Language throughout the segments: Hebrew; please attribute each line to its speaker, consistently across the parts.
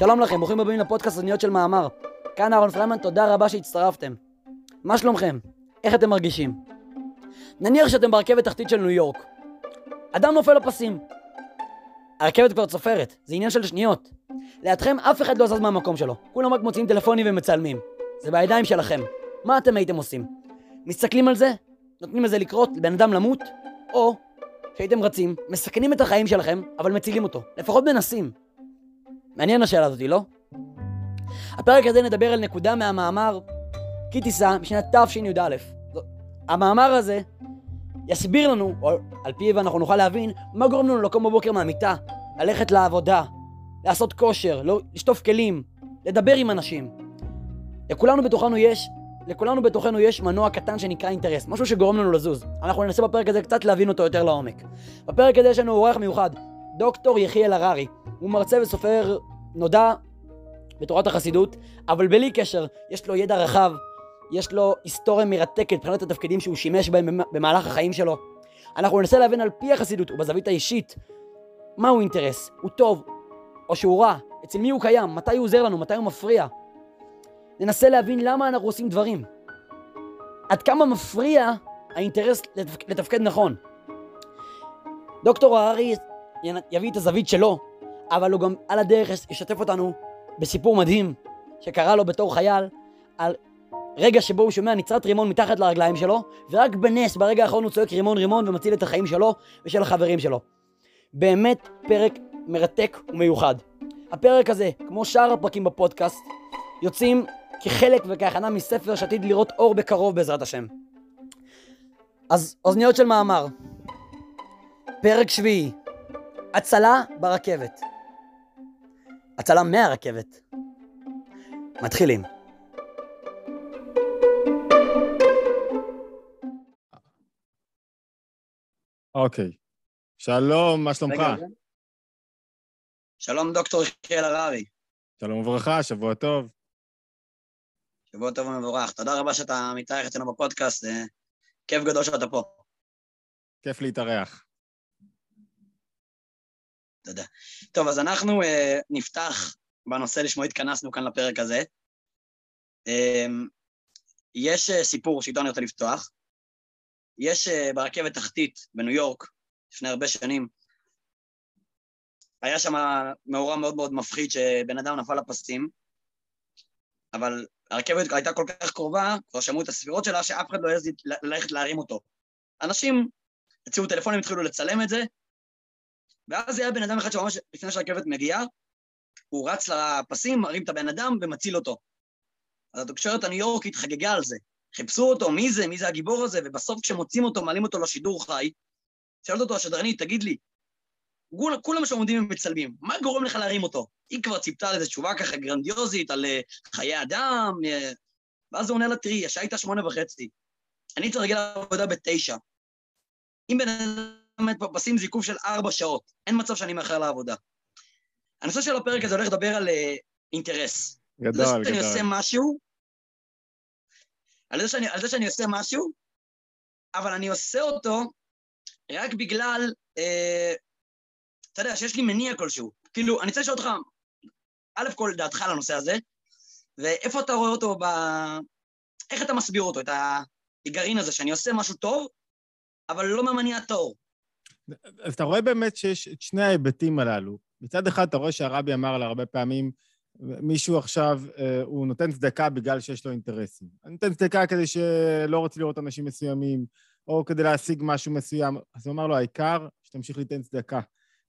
Speaker 1: שלום לכם, ברוכים הבאים לפודקאסט אוניות של מאמר. כאן אהרון פריימן, תודה רבה שהצטרפתם. מה שלומכם? איך אתם מרגישים? נניח שאתם ברכבת תחתית של ניו יורק. אדם נופל לפסים. הרכבת כבר צופרת, זה עניין של שניות. לידכם אף אחד לא זז מהמקום שלו. כולם רק מוציאים טלפונים ומצלמים. זה בידיים שלכם. מה אתם הייתם עושים? מסתכלים על זה? נותנים לזה לקרות? לבן אדם למות? או שהייתם רצים, מסכנים את החיים שלכם, אבל מצילים אותו. לפחות מנסים. מעניין השאלה הזאתי, לא? הפרק הזה נדבר על נקודה מהמאמר כי תישא משנת תשי"א. המאמר הזה יסביר לנו, או על פיו אנחנו נוכל להבין, מה גורם לנו לקום בבוקר מהמיטה, ללכת לעבודה, לעשות כושר, לא, לשטוף כלים, לדבר עם אנשים. לכולנו בתוכנו יש, לכולנו בתוכנו יש מנוע קטן שנקרא אינטרס, משהו שגורם לנו לזוז. אנחנו ננסה בפרק הזה קצת להבין אותו יותר לעומק. בפרק הזה יש לנו אורח מיוחד, דוקטור יחיאל הררי. הוא מרצה וסופר נודע בתורת החסידות, אבל בלי קשר, יש לו ידע רחב, יש לו היסטוריה מרתקת מבחינת התפקידים שהוא שימש בהם במהלך החיים שלו. אנחנו ננסה להבין על פי החסידות ובזווית האישית מהו אינטרס, הוא טוב או שהוא רע, אצל מי הוא קיים, מתי הוא עוזר לנו, מתי הוא מפריע. ננסה להבין למה אנחנו עושים דברים. עד כמה מפריע האינטרס לתפק... לתפקד נכון. דוקטור הררי יביא את הזווית שלו, אבל הוא גם על הדרך ישתף אותנו בסיפור מדהים שקרה לו בתור חייל על רגע שבו הוא שומע נצרת רימון מתחת לרגליים שלו, ורק בנס, ברגע האחרון הוא צועק רימון רימון ומציל את החיים שלו ושל החברים שלו. באמת פרק מרתק ומיוחד. הפרק הזה, כמו שאר הפרקים בפודקאסט, יוצאים כחלק וכהכנה מספר שעתיד לראות אור בקרוב בעזרת השם. אז אוזניות של מאמר. פרק שביעי. הצלה ברכבת. הצלה מהרכבת. מתחילים.
Speaker 2: אוקיי. שלום, מה שלומך?
Speaker 1: שלום, דוקטור יחיאל הררי.
Speaker 2: שלום וברכה, שבוע טוב.
Speaker 1: שבוע טוב ומבורך. תודה רבה שאתה מתארח אצלנו בפודקאסט, זה כיף גדול שאתה פה.
Speaker 2: כיף להתארח.
Speaker 1: תודה. טוב, אז אנחנו uh, נפתח בנושא לשמו התכנסנו כאן לפרק הזה. Um, יש uh, סיפור שאיתו אני רוצה לפתוח. יש uh, ברכבת תחתית בניו יורק, לפני הרבה שנים, היה שם מאורע מאוד מאוד מפחיד שבן אדם נפל לפסים, אבל הרכבת הייתה כל כך קרובה, כבר שמעו את הספירות שלה, שאף אחד לא העז ללכת להרים אותו. אנשים הציעו טלפונים, התחילו לצלם את זה, ואז היה בן אדם אחד שממש לפני שהרכבת מגיעה, הוא רץ לפסים, מרים את הבן אדם ומציל אותו. אז התקשורת הניו יורקית חגגה על זה. חיפשו אותו, מי זה, מי זה הגיבור הזה, ובסוף כשמוצאים אותו, מעלים אותו לשידור חי, שאלת אותו השדרנית, תגיד לי, כולם שם עומדים ומצלמים, מה גורם לך להרים אותו? היא כבר ציפתה על איזו תשובה ככה גרנדיוזית, על אה, חיי אדם, אה, ואז הוא עונה לה, תראי, השעה הייתה שמונה וחצי, אני צריך להגיע לעבודה בתשע. אם בן מת בפסים זיקוף של ארבע שעות, אין מצב שאני מאחר לעבודה. הנושא של הפרק הזה הולך לדבר על uh, אינטרס.
Speaker 2: גדול, גדול.
Speaker 1: על זה שאני עושה משהו, על זה שאני, על זה שאני עושה משהו, אבל אני עושה אותו רק בגלל, אה, אתה יודע, שיש לי מניע כלשהו. כאילו, אני רוצה לשאול אותך, א' כל דעתך על הנושא הזה, ואיפה אתה רואה אותו ב... איך אתה מסביר אותו, את הגרעין הזה, שאני עושה משהו טוב, אבל לא ממניע טהור.
Speaker 2: אז אתה רואה באמת שיש את שני ההיבטים הללו. מצד אחד, אתה רואה שהרבי אמר לה הרבה פעמים, מישהו עכשיו, אה, הוא נותן צדקה בגלל שיש לו אינטרסים. אני נותן צדקה כדי שלא רוצה לראות אנשים מסוימים, או כדי להשיג משהו מסוים. אז הוא אמר לו, העיקר שתמשיך ליתן צדקה.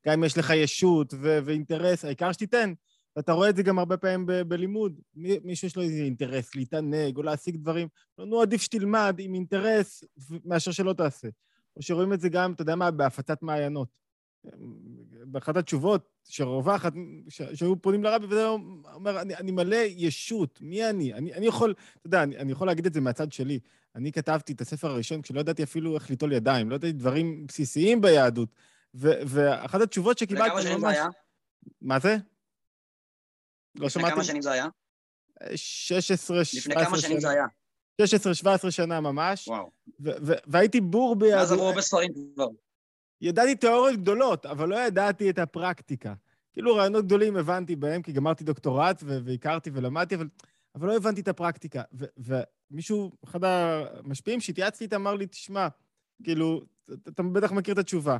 Speaker 2: גם אם יש לך ישות ו- ואינטרס, העיקר שתיתן. ואתה רואה את זה גם הרבה פעמים ב- בלימוד. מישהו יש לו איזה אינטרס להתענג או להשיג דברים, נו, עדיף שתלמד עם אינטרס מאשר שלא תעשה. או שרואים את זה גם, אתה יודע מה, בהפצת מעיינות. באחת התשובות שרווחת, שהיו פונים לרבי, וזה אומר, אני, אני מלא ישות, מי אני? אני, אני יכול, אתה יודע, אני, אני יכול להגיד את זה מהצד שלי. אני כתבתי את הספר הראשון כשלא ידעתי אפילו איך ליטול ידיים, לא ידעתי דברים בסיסיים ביהדות. ו, ואחת התשובות שקיבלתי...
Speaker 1: וכמה שנים זה היה?
Speaker 2: מה זה? לא שמעתי.
Speaker 1: לפני כמה שנים זה היה?
Speaker 2: 16, 17
Speaker 1: שנה. לפני כמה שנים זה היה?
Speaker 2: 16-17 שנה ממש.
Speaker 1: וואו.
Speaker 2: והייתי בור ביהדות.
Speaker 1: אז עברו הרבה ספרים כבר.
Speaker 2: ידעתי תיאוריות גדולות, אבל לא ידעתי את הפרקטיקה. כאילו רעיונות גדולים הבנתי בהם, כי גמרתי דוקטורט והכרתי ולמדתי, אבל, אבל לא הבנתי את הפרקטיקה. ומישהו, אחד המשפיעים שהתייעצתי איתם, אמר לי, תשמע, כאילו, אתה בטח מכיר את התשובה.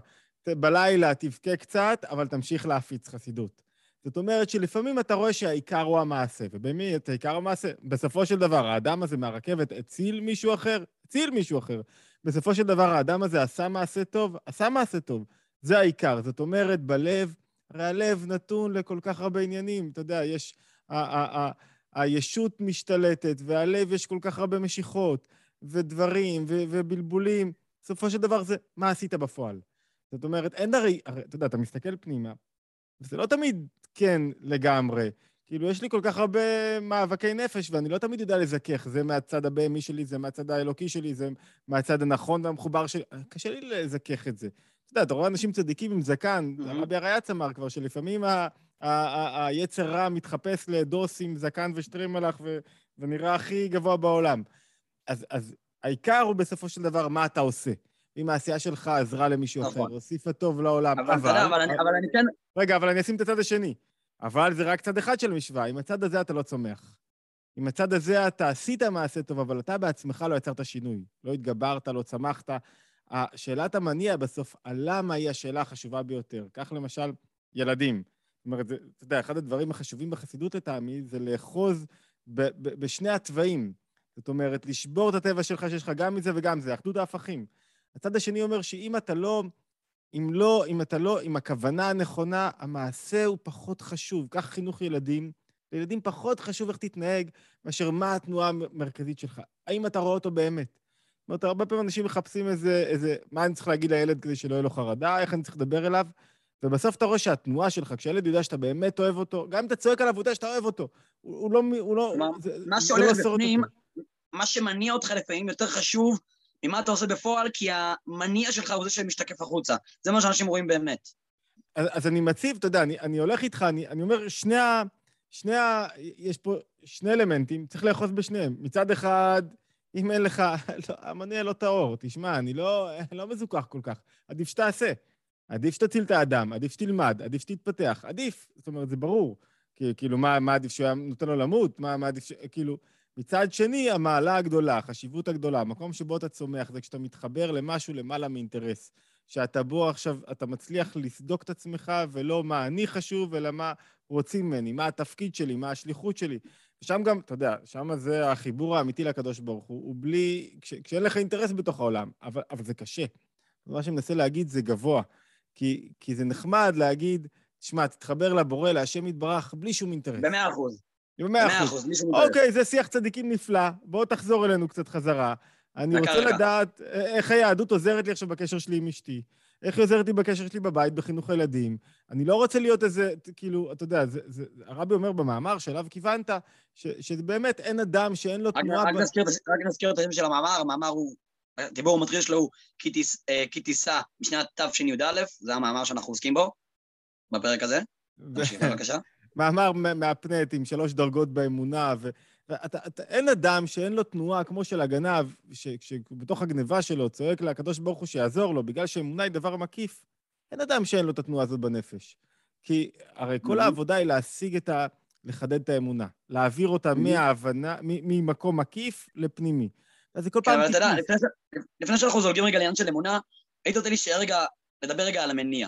Speaker 2: בלילה תבכה קצת, אבל תמשיך להפיץ חסידות. זאת אומרת שלפעמים אתה רואה שהעיקר הוא המעשה, ובמי את העיקר המעשה? בסופו של דבר, האדם הזה מהרכבת הציל מישהו אחר? הציל מישהו אחר. בסופו של דבר, האדם הזה עשה מעשה טוב? עשה מעשה טוב. זה העיקר. זאת אומרת, בלב, הרי הלב נתון לכל כך הרבה עניינים. אתה יודע, יש... הישות משתלטת, והלב יש כל כך הרבה משיכות, ודברים, ובלבולים. בסופו של דבר זה מה עשית בפועל. זאת אומרת, אין הרי, הרי, אתה יודע, אתה מסתכל פנימה, וזה לא תמיד כן לגמרי. כאילו, יש לי כל כך הרבה מאבקי נפש, ואני לא תמיד יודע לזכך. זה מהצד הבהמי שלי, זה מהצד האלוקי שלי, זה מהצד הנכון והמחובר שלי. קשה לי לזכך את זה. אתה יודע, אתה רואה אנשים צדיקים עם זקן, רבי אריאץ אמר כבר, שלפעמים היצר רע מתחפש לדוס עם זקן ושטרימלח ונראה הכי גבוה בעולם. אז העיקר הוא בסופו של דבר מה אתה עושה. אם העשייה שלך עזרה למישהו נכון. אחר, הוסיפה טוב לעולם.
Speaker 1: אבל, אבל, אבל, אבל, אני, אבל אני כן...
Speaker 2: רגע, אבל אני אשים את הצד השני. אבל זה רק צד אחד של המשוואה. עם הצד הזה אתה לא צומח. עם הצד הזה אתה עשית מעשה טוב, אבל אתה בעצמך לא יצרת שינוי. לא התגברת, לא צמחת. שאלת המניע בסוף, הלמה היא השאלה החשובה ביותר. כך למשל, ילדים. זאת אומרת, זה, אתה יודע, אחד הדברים החשובים בחסידות לטעמי זה לאחוז ב, ב, בשני התוואים. זאת אומרת, לשבור את הטבע שלך, שיש לך גם מזה וגם זה, אחדות ההפכים. הצד השני אומר שאם אתה לא, אם לא, אם אתה לא, עם הכוונה הנכונה, המעשה הוא פחות חשוב. כך חינוך ילדים. לילדים פחות חשוב איך תתנהג מאשר מה התנועה המרכזית שלך. האם אתה רואה אותו באמת? זאת אומרת, הרבה פעמים אנשים מחפשים איזה, איזה, מה אני צריך להגיד לילד כדי שלא יהיה לו חרדה, איך אני צריך לדבר אליו, ובסוף אתה רואה שהתנועה שלך, כשילד יודע שאתה באמת אוהב אותו, גם אם אתה צועק עליו, הוא יודע שאתה אוהב אותו. הוא, הוא לא... הוא לא
Speaker 1: מה, זה, מה שהולך לא בפנים, מה שמניע אותך לפעמים יותר חשוב ממה אתה עושה בפועל, כי המניע שלך הוא זה שמשתקף החוצה. זה מה שאנשים רואים באמת.
Speaker 2: אז, אז אני מציב, אתה יודע, אני, אני הולך איתך, אני, אני אומר, שני ה... שני ה... יש פה שני אלמנטים, צריך לאחוז בשניהם. מצד אחד, אם אין לך... לא, המניע לא טהור, תשמע, אני לא, לא מזוכח כל כך. עדיף שתעשה. עדיף שתציל את האדם, עדיף שתלמד, עדיף שתתפתח. עדיף. זאת אומרת, זה ברור. כאילו, מה, מה עדיף שהוא היה נותן לו למות? מה, מה עדיף ש... כאילו... מצד שני, המעלה הגדולה, החשיבות הגדולה, המקום שבו אתה צומח, זה כשאתה מתחבר למשהו למעלה מאינטרס. שאתה בו עכשיו, אתה מצליח לסדוק את עצמך, ולא מה אני חשוב, אלא מה רוצים ממני, מה התפקיד שלי, מה השליחות שלי. ושם גם, אתה יודע, שם זה החיבור האמיתי לקדוש ברוך הוא, הוא בלי... כש, כשאין לך אינטרס בתוך העולם, אבל, אבל זה קשה. מה שאני מנסה להגיד זה גבוה, כי, כי זה נחמד להגיד, תשמע, תתחבר לבורא, להשם יתברך, בלי שום אינטרס.
Speaker 1: במאה אחוז.
Speaker 2: במאה אחוז. אוקיי, זה שיח צדיקים נפלא, בוא תחזור אלינו קצת חזרה. אני רוצה לדעת איך היהדות עוזרת לי עכשיו בקשר שלי עם אשתי, איך היא עוזרת לי בקשר שלי בבית, בחינוך הילדים. אני לא רוצה להיות איזה, כאילו, אתה יודע, זה, זה, הרבי אומר במאמר שאליו כיוונת, שזה באמת אין אדם שאין לו תנועה...
Speaker 1: רק, ב... נזכיר, רק נזכיר את השם של המאמר, המאמר הוא, הדיבור המתחיל שלו הוא כי תישא משנת תשי"א, זה המאמר שאנחנו עוסקים בו, בפרק הזה. בבקשה.
Speaker 2: מאמר מהפנט עם שלוש דרגות באמונה, ו... ואתה, אתה, אין אדם שאין לו תנועה כמו של הגנב, שבתוך הגניבה שלו צועק לקדוש ברוך הוא שיעזור לו, בגלל שאמונה היא דבר מקיף, אין אדם שאין לו את התנועה הזאת בנפש. כי הרי כל. העבודה היא להשיג את ה... לחדד את האמונה, להעביר אותה. מההבנה, ממקום מקיף לפנימי. אז זה כל פעם...
Speaker 1: אבל אתה יודע, לפני, שאנחנו זולגים רגע לעניין של אמונה, היית רוצה להישאר רגע, לדבר רגע על המניע.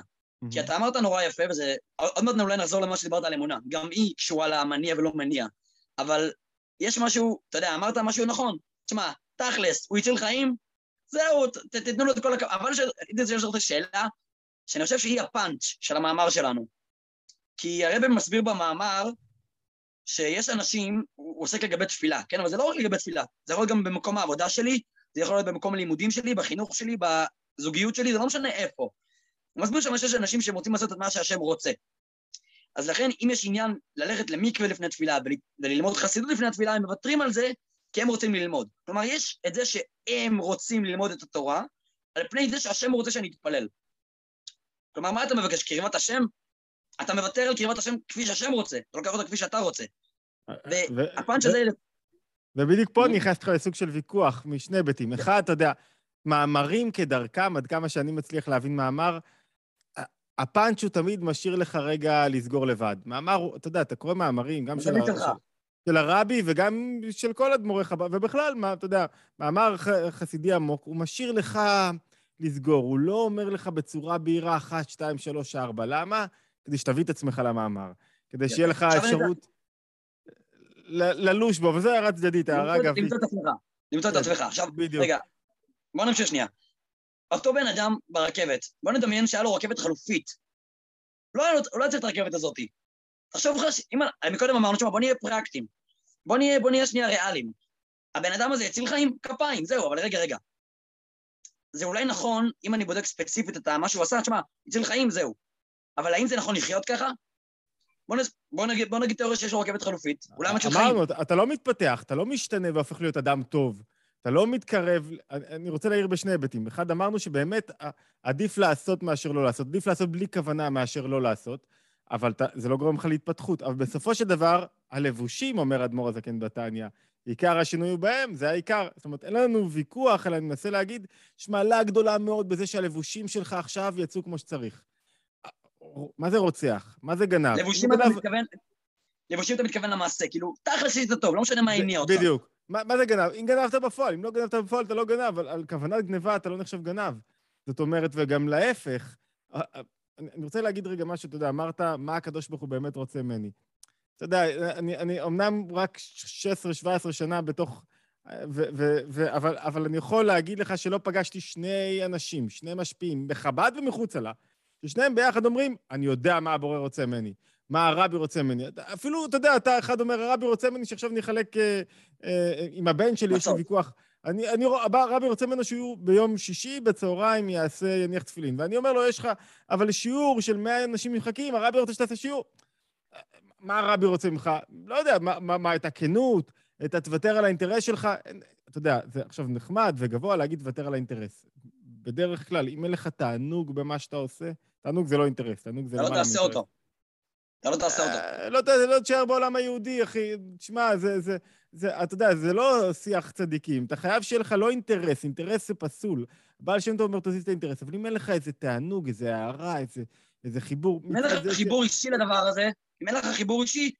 Speaker 1: כי אתה אמרת נורא יפה, וזה... עוד מעט אולי נחזור למה שדיברת על אמונה. גם היא קשורה למניע ולא מניע. אבל יש משהו, אתה יודע, אמרת משהו נכון. תשמע, תכלס, הוא הציל חיים, זהו, ת, תתנו לו את כל הכ... אבל רוצה לשאול אותך שאלה, שאני חושב שהיא הפאנץ' של המאמר שלנו. כי הרב מסביר במאמר שיש אנשים, הוא עוסק לגבי תפילה, כן? אבל זה לא רק לגבי תפילה, זה יכול להיות גם במקום העבודה שלי, זה יכול להיות במקום הלימודים שלי, בחינוך שלי, בזוגיות שלי, זה לא משנה איפה. הוא מסביר שם שיש אנשים שהם רוצים לעשות את מה שהשם רוצה. אז לכן, אם יש עניין ללכת למקווה לפני תפילה וללמוד חסידות לפני התפילה, הם מוותרים על זה כי הם רוצים ללמוד. כלומר, יש את זה שהם רוצים ללמוד את התורה, על פני זה שהשם רוצה שאני אתפלל. כלומר, מה אתה מבקש? קרבת השם? אתה מוותר על קרבת השם כפי שהשם רוצה, אתה לוקח אותה כפי שאתה רוצה. והפאנץ' הזה...
Speaker 2: ובדיוק פה נכנס לך לסוג של ויכוח משני היבטים. אחד, אתה יודע, מאמרים כדרכם, עד כמה שאני מצליח להבין מאמר, הפאנץ' הוא תמיד משאיר לך רגע לסגור לבד. מאמר, אתה יודע, אתה קורא מאמרים, גם של, של, של הרבי וגם של כל אדמו"רי חב"ד, ובכלל, מה, אתה יודע, מאמר חסידי עמוק, הוא משאיר לך לסגור, הוא לא אומר לך בצורה בהירה אחת, שתיים, שלוש, ארבע. למה? כדי שתביא את עצמך למאמר. כדי שיהיה לך אפשרות ללוש בו, וזו הערה צדדית, הערה אגב.
Speaker 1: למצוא את עצמך, למצוא את כן, עצמך. עכשיו, רגע, בוא נמשיך שנייה. אותו בן אדם ברכבת, בוא נדמיין שהיה לו רכבת חלופית. לא היה לו, הוא לא צריך את הרכבת הזאת. תחשוב לך, אם, מקודם אמרנו, שמע, בוא נהיה פרקטיים. בוא נהיה, בוא נהיה שנייה ריאליים. הבן אדם הזה יציל חיים? כפיים, זהו, אבל רגע, רגע. זה אולי נכון, אם אני בודק ספציפית את מה שהוא עשה, תשמע, הציל חיים, זהו. אבל האם זה נכון לחיות ככה? בוא, נס... בוא, נגיד, בוא נגיד תיאוריה שיש לו רכבת חלופית, אולי מציל חיים.
Speaker 2: אמרנו, אתה לא מתפתח, אתה לא משתנה והופך להיות אדם טוב. אתה לא מתקרב, אני רוצה להעיר בשני היבטים. אחד, אמרנו שבאמת עדיף לעשות מאשר לא לעשות, עדיף לעשות בלי כוונה מאשר לא לעשות, אבל אתה, זה לא גורם לך להתפתחות. אבל בסופו של דבר, הלבושים, אומר אדמו"ר הזקן בתניא, עיקר השינוי הוא בהם, זה העיקר. זאת אומרת, אין לנו ויכוח, אלא אני מנסה להגיד, יש מעלה גדולה מאוד בזה שהלבושים שלך עכשיו יצאו כמו שצריך. מה זה רוצח? מה זה גנב?
Speaker 1: לבושים אתה מתכוון... לבושים אתה מתכוון למעשה, כאילו, תכל'ס עשית טוב, לא משנה מה הניע אותך.
Speaker 2: בדיוק. מה, מה זה גנב? אם גנבת בפועל, אם לא גנבת בפועל אתה לא גנב, אבל על כוונת גניבה אתה לא נחשב גנב. זאת אומרת, וגם להפך, אני רוצה להגיד רגע משהו, אתה יודע, אמרת, מה הקדוש ברוך הוא באמת רוצה ממני. אתה יודע, אני, אני אמנם רק 16-17 שנה בתוך... ו, ו, ו, אבל, אבל אני יכול להגיד לך שלא פגשתי שני אנשים, שני משפיעים, בחב"ד ומחוצה לה, ששניהם ביחד אומרים, אני יודע מה הבורא רוצה ממני. מה הרבי רוצה ממני. אפילו, אתה יודע, אתה אחד אומר, הרבי רוצה ממני שעכשיו נחלק אה, אה, עם הבן שלי, יש לי ויכוח. אני, אני, הרבי רוצה ממנו שהוא ביום שישי בצהריים יעשה, יניח תפילין. ואני אומר לו, יש לך, אבל שיעור של 100 אנשים מחכים, הרבי רוצה שתעשה שיעור. מה הרבי רוצה ממך? לא יודע, מה, מה, מה את הכנות, את התוותר על האינטרס שלך? אתה יודע, זה עכשיו נחמד וגבוה להגיד תוותר על האינטרס. בדרך כלל, אם אין לך תענוג במה שאתה עושה, תענוג זה לא אינטרס, תענוג זה.
Speaker 1: אתה לא תעשה אותו. אתה לא תעשה אותו.
Speaker 2: אה, לא, זה לא תשאר בעולם היהודי, אחי. תשמע, זה, זה, זה, אתה יודע, זה לא שיח צדיקים. אתה חייב שיהיה לך לא אינטרס, אינטרס זה פסול. בעל שם טוב אומר, תזיז את האינטרס, אבל אם אין לך איזה תענוג, איזה הערה, איזה, איזה חיבור...
Speaker 1: אם אין לך חיבור אישי לדבר הזה, אם אין לך חיבור אישי,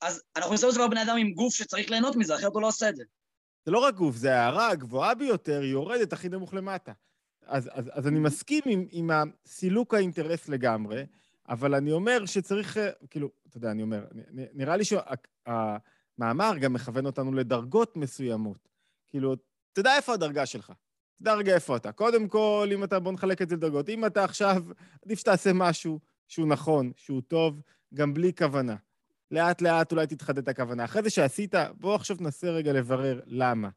Speaker 1: אז אנחנו בסופו של דבר בני אדם עם גוף שצריך ליהנות מזה, אחרת הוא לא עושה את זה.
Speaker 2: זה לא רק גוף, זה ההערה הגבוהה ביותר, היא יורדת הכי נמוך למטה. אז, אז, אז אני מסכים עם, עם הסילוק האינטרס לגמרי, אבל אני אומר שצריך, אה, כאילו, אתה יודע, אני אומר, נראה לי שהמאמר גם מכוון אותנו לדרגות מסוימות. כאילו, תדע איפה הדרגה שלך. תדע רגע איפה אתה. קודם כל, אם אתה, בוא נחלק את זה לדרגות. אם אתה עכשיו, עדיף שתעשה משהו שהוא נכון, שהוא טוב, גם בלי כוונה. לאט-לאט אולי תתחדד הכוונה. אחרי זה שעשית, בוא עכשיו תנסה רגע לברר למה,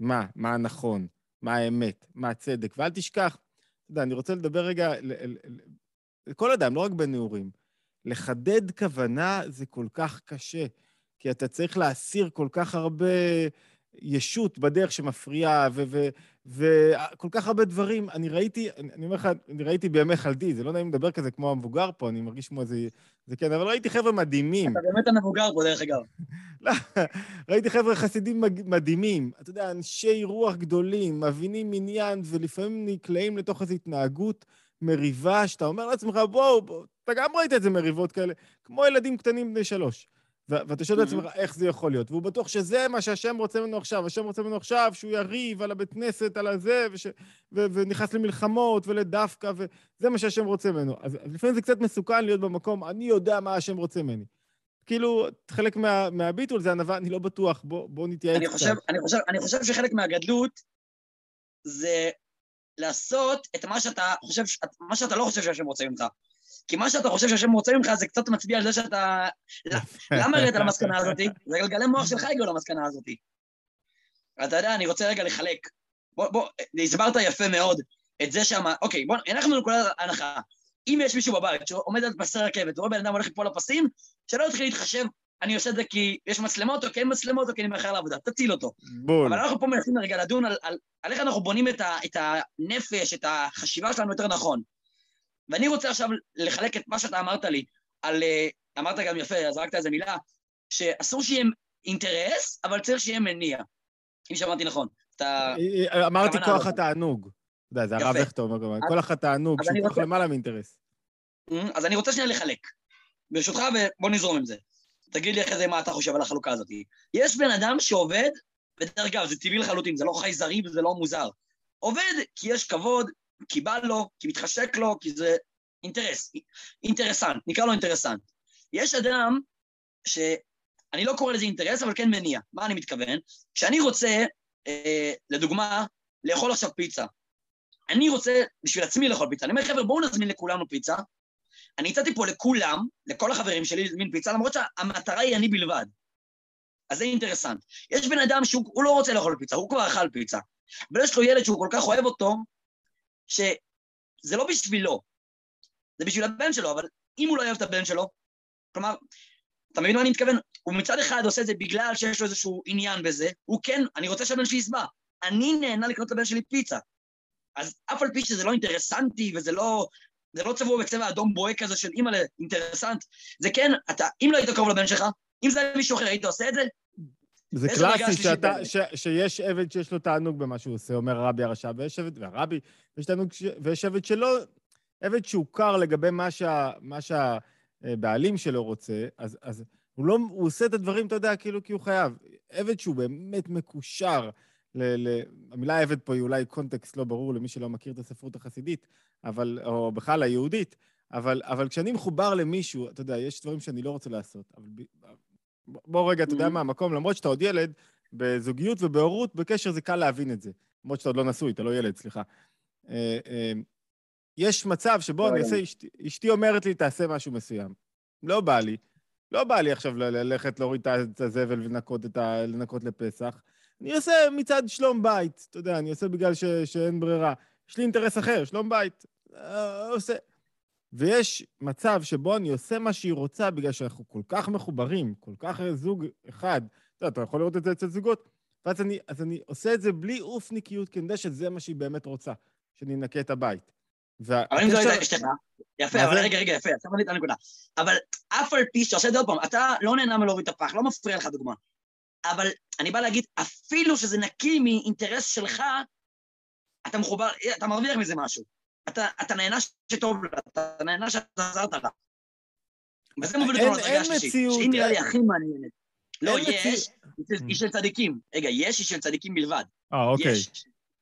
Speaker 2: מה, מה הנכון, מה האמת, מה הצדק, ואל תשכח. אתה יודע, אני רוצה לדבר רגע כל אדם, לא רק בנעורים. לחדד כוונה זה כל כך קשה, כי אתה צריך להסיר כל כך הרבה ישות בדרך שמפריעה, וכל כך הרבה דברים. אני ראיתי, אני אומר לך, אני ראיתי בימי חלדי, זה לא נעים לדבר כזה כמו המבוגר פה, אני מרגיש כמו איזה... זה כן, אבל ראיתי חבר'ה מדהימים.
Speaker 1: אתה באמת המבוגר פה, דרך אגב.
Speaker 2: לא, ראיתי חבר'ה חסידים מדהימים. אתה יודע, אנשי רוח גדולים, מבינים עניין, ולפעמים נקלעים לתוך איזו התנהגות. מריבה, שאתה אומר לעצמך, בואו, בוא, אתה גם ראית את זה מריבות כאלה, כמו ילדים קטנים בני שלוש. ואתה שואל את עצמך, איך זה יכול להיות? והוא בטוח שזה מה שהשם רוצה ממנו עכשיו. השם רוצה ממנו עכשיו שהוא יריב על הבית כנסת, על הזה, וש... ו... ונכנס למלחמות ולדווקא, וזה מה שהשם רוצה ממנו. אז, אז לפעמים זה קצת מסוכן להיות במקום, אני יודע מה השם רוצה ממני. כאילו, חלק מה, מהביטול זה ענווה, אני לא בטוח, בוא, בוא נתייעץ
Speaker 1: אני חושב, אני, חושב, אני חושב שחלק מהגדלות זה לעשות את מה שאתה חושב, מה שאתה לא חושב שהשם רוצה ממך. כי מה שאתה חושב שהשם רוצה ממך זה קצת מצביע על זה שאתה... למה הגעת למסקנה הזאת? זה גלגלי מוח שלך הגיעו למסקנה הזאת. אתה יודע, אני רוצה רגע לחלק. בוא, בוא, הסברת יפה מאוד את זה שמה, אוקיי, בוא, אנחנו נקודת הנחה. אם יש מישהו בבית שעומד על פסי רכבת ורואה בן אדם הולך ליפול לפסים, שלא יתחיל להתחשב אני עושה את זה כי יש מצלמות, או כי אין מצלמות, או כי אני מאחר לעבודה, תציל אותו. בול. אבל אנחנו פה מנסים רגע לדון על, על, על איך אנחנו בונים את, ה, את הנפש, את החשיבה שלנו יותר נכון. ואני רוצה עכשיו לחלק את מה שאתה אמרת לי, על, אה, אמרת גם יפה, זרקת איזה מילה, שאסור שיהיה אינטרס, אבל צריך שיהיה מניע. אם שמעתי נכון. אתה...
Speaker 2: אמרתי כוח התענוג. אתה יודע, זה הרב הכטר אומר, כוח התענוג, שהוא כוח למעלה מאינטרס.
Speaker 1: אמ, אז אני רוצה שנייה לחלק. ברשותך, ובוא נזרום עם זה. תגיד לי אחרי זה מה אתה חושב על החלוקה הזאת. יש בן אדם שעובד, ודרך אגב, זה טבעי לחלוטין, זה לא חייזרי וזה לא מוזר. עובד כי יש כבוד, כי בא לו, כי מתחשק לו, כי זה אינטרס, אינטרסנט, נקרא לו אינטרסנט. יש אדם ש... אני לא קורא לזה אינטרס, אבל כן מניע. מה אני מתכוון? כשאני רוצה, אה, לדוגמה, לאכול עכשיו פיצה. אני רוצה בשביל עצמי לאכול פיצה. אני אומר, חבר'ה, בואו נזמין לכולנו פיצה. אני הצעתי פה לכולם, לכל החברים שלי, להזמין פיצה, למרות שהמטרה היא אני בלבד. אז זה אינטרסנט. יש בן אדם שהוא לא רוצה לאכול פיצה, הוא כבר אכל פיצה. אבל יש לו ילד שהוא כל כך אוהב אותו, שזה לא בשבילו, זה בשביל הבן שלו, אבל אם הוא לא אוהב את הבן שלו, כלומר, אתה מבין מה אני מתכוון? הוא מצד אחד עושה את זה בגלל שיש לו איזשהו עניין בזה, הוא כן, אני רוצה שהבן שלי ישבע. אני נהנה לקנות לבן שלי פיצה. אז אף על פי שזה לא אינטרסנטי וזה לא, זה לא צבוע בצבע אדום בוהק כזה של אימא אינטרסנט, זה כן, אתה, אם לא היית קרוב לבן שלך, אם זה היה מישהו אחר, היית עושה את זה?
Speaker 2: זה קלאסי שאתה, ש, שיש עבד שיש לו תענוג במה שהוא עושה, אומר הרבי הרשע, ויש עבד, והרבי, ויש תענוג, ויש עבד שלא, עבד שהוכר לגבי מה, שה, מה שהבעלים שלו רוצה, אז, אז הוא לא, הוא עושה את הדברים, אתה יודע, כאילו כי הוא חייב. עבד שהוא באמת מקושר, ל, ל, המילה עבד פה היא אולי קונטקסט לא ברור למי שלא מכיר את הספרות החסידית, אבל, או בכלל היהודית, אבל, אבל כשאני מחובר למישהו, אתה יודע, יש דברים שאני לא רוצה לעשות, אבל בוא רגע, אתה יודע mm-hmm. מה, המקום, למרות שאתה עוד ילד, בזוגיות ובהורות, בקשר זה קל להבין את זה. למרות שאתה עוד לא נשוי, אתה לא ילד, סליחה. אה, אה, יש מצב שבו אני אעשה, אשתי אומרת לי, תעשה משהו מסוים. לא בא לי. לא בא לי עכשיו ללכת להוריד את הזבל ולנקות ה... לנקות לפסח. אני עושה מצד שלום בית, אתה יודע, אני עושה בגלל ש... שאין ברירה. יש לי אינטרס אחר, שלום בית. אה, עושה. ויש מצב שבו אני עושה מה שהיא רוצה בגלל שאנחנו כל כך מחוברים, כל כך זוג אחד. אתה יודע, אתה יכול לראות את זה אצל זוגות. ואז אני, אז אני עושה את זה בלי אופניקיות, כי אני יודע שזה מה שהיא באמת רוצה, שאני אנקה את הבית.
Speaker 1: אבל אם זו הייתה אשתך, יפה, אבל רגע, רגע, יפה, עכשיו אני את הנקודה. אבל אף על פי שאתה עושה את זה עוד פעם, אתה לא נהנה מלהוריד את הפח, לא מפריע לך דוגמה. אבל אני בא להגיד, אפילו שזה נקי מאינטרס שלך, אתה מחובר, אתה מרוויח מזה משהו. אתה, אתה נהנה שטוב לה, אתה נהנה שאתה עזרת לה. וזה מוביל אותנו לדרגה השלישית, שהיא נראה לי הכי מעניינת. לא, יש, היא של צדיקים. רגע, יש היא של צדיקים בלבד.
Speaker 2: אה, אוקיי.